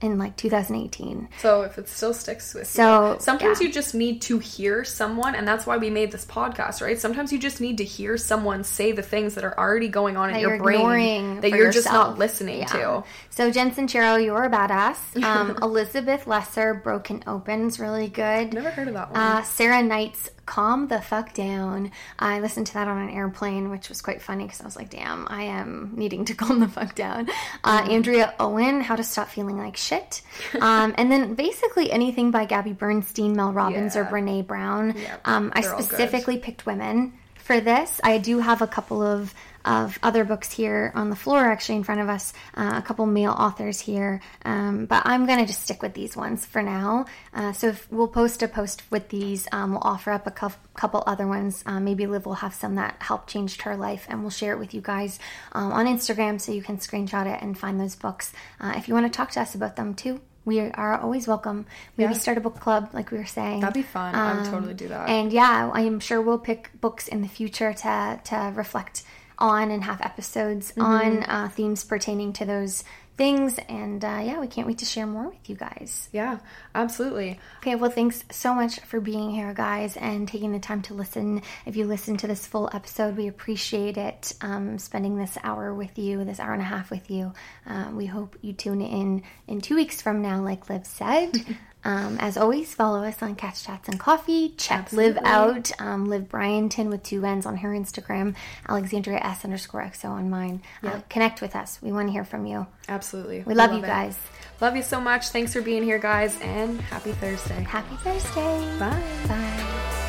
in like 2018. So if it still sticks with So, you, sometimes yeah. you just need to hear someone, and that's why we made this podcast, right? Sometimes you just need to hear someone say the things that are already going on in your brain that you're just not listening Yeah. to. So Jen Sincero, you're a badass. [LAUGHS] Um, Elizabeth Lesser, Broken Open's really good. Never heard of that one. Uh, Sarah Knight's Calm the Fuck Down. I listened to that on an airplane, which was quite funny because I was like, damn, I am needing to [LAUGHS] calm the fuck down. Uh, Mm-hmm. Andrea Owen, How to Stop Feeling Like Shit. Um, and then basically anything by Gabby Bernstein, Mel Robbins, or Yeah. Brene Brown. Yep, um, I they're all good. specifically picked women for this. I do have a couple of of other books here on the floor, actually in front of us. Uh, a couple male authors here, um, but I'm gonna just stick with these ones for now. Uh, so if we'll post a post with these, um, we'll offer up a cou- couple other ones. Uh, maybe Liv will have some that helped changed her life, and we'll share it with you guys um, on Instagram, so you can screenshot it and find those books. Uh, if you want to talk to us about them too. We are always welcome. Maybe Yeah. start a book club, like we were saying. That'd be fun. I would Um, totally do that. And yeah, I am sure we'll pick books in the future to to reflect on and have episodes Mm-hmm. on uh, themes pertaining to those things. And uh, yeah, we can't wait to share more with you guys. yeah, absolutely. Okay, well, thanks so much for being here, guys, and taking the time to listen. If you listen to this full episode, we appreciate it. Um, spending this hour with you, this hour and a half with you. Uh, we hope you tune in in two weeks from now, like Liv said. [LAUGHS] Um, as always, follow us on Cats Chats and Coffee. Check Absolutely. out. Um, Liv Bryanton with two N's on her Instagram. Alexandria S underscore XO on mine. Uh, connect with us. We want to hear from you. Absolutely. We love you it. guys. Love you so much. Thanks for being here, guys, and happy Thursday. Happy Thursday. Bye. Bye.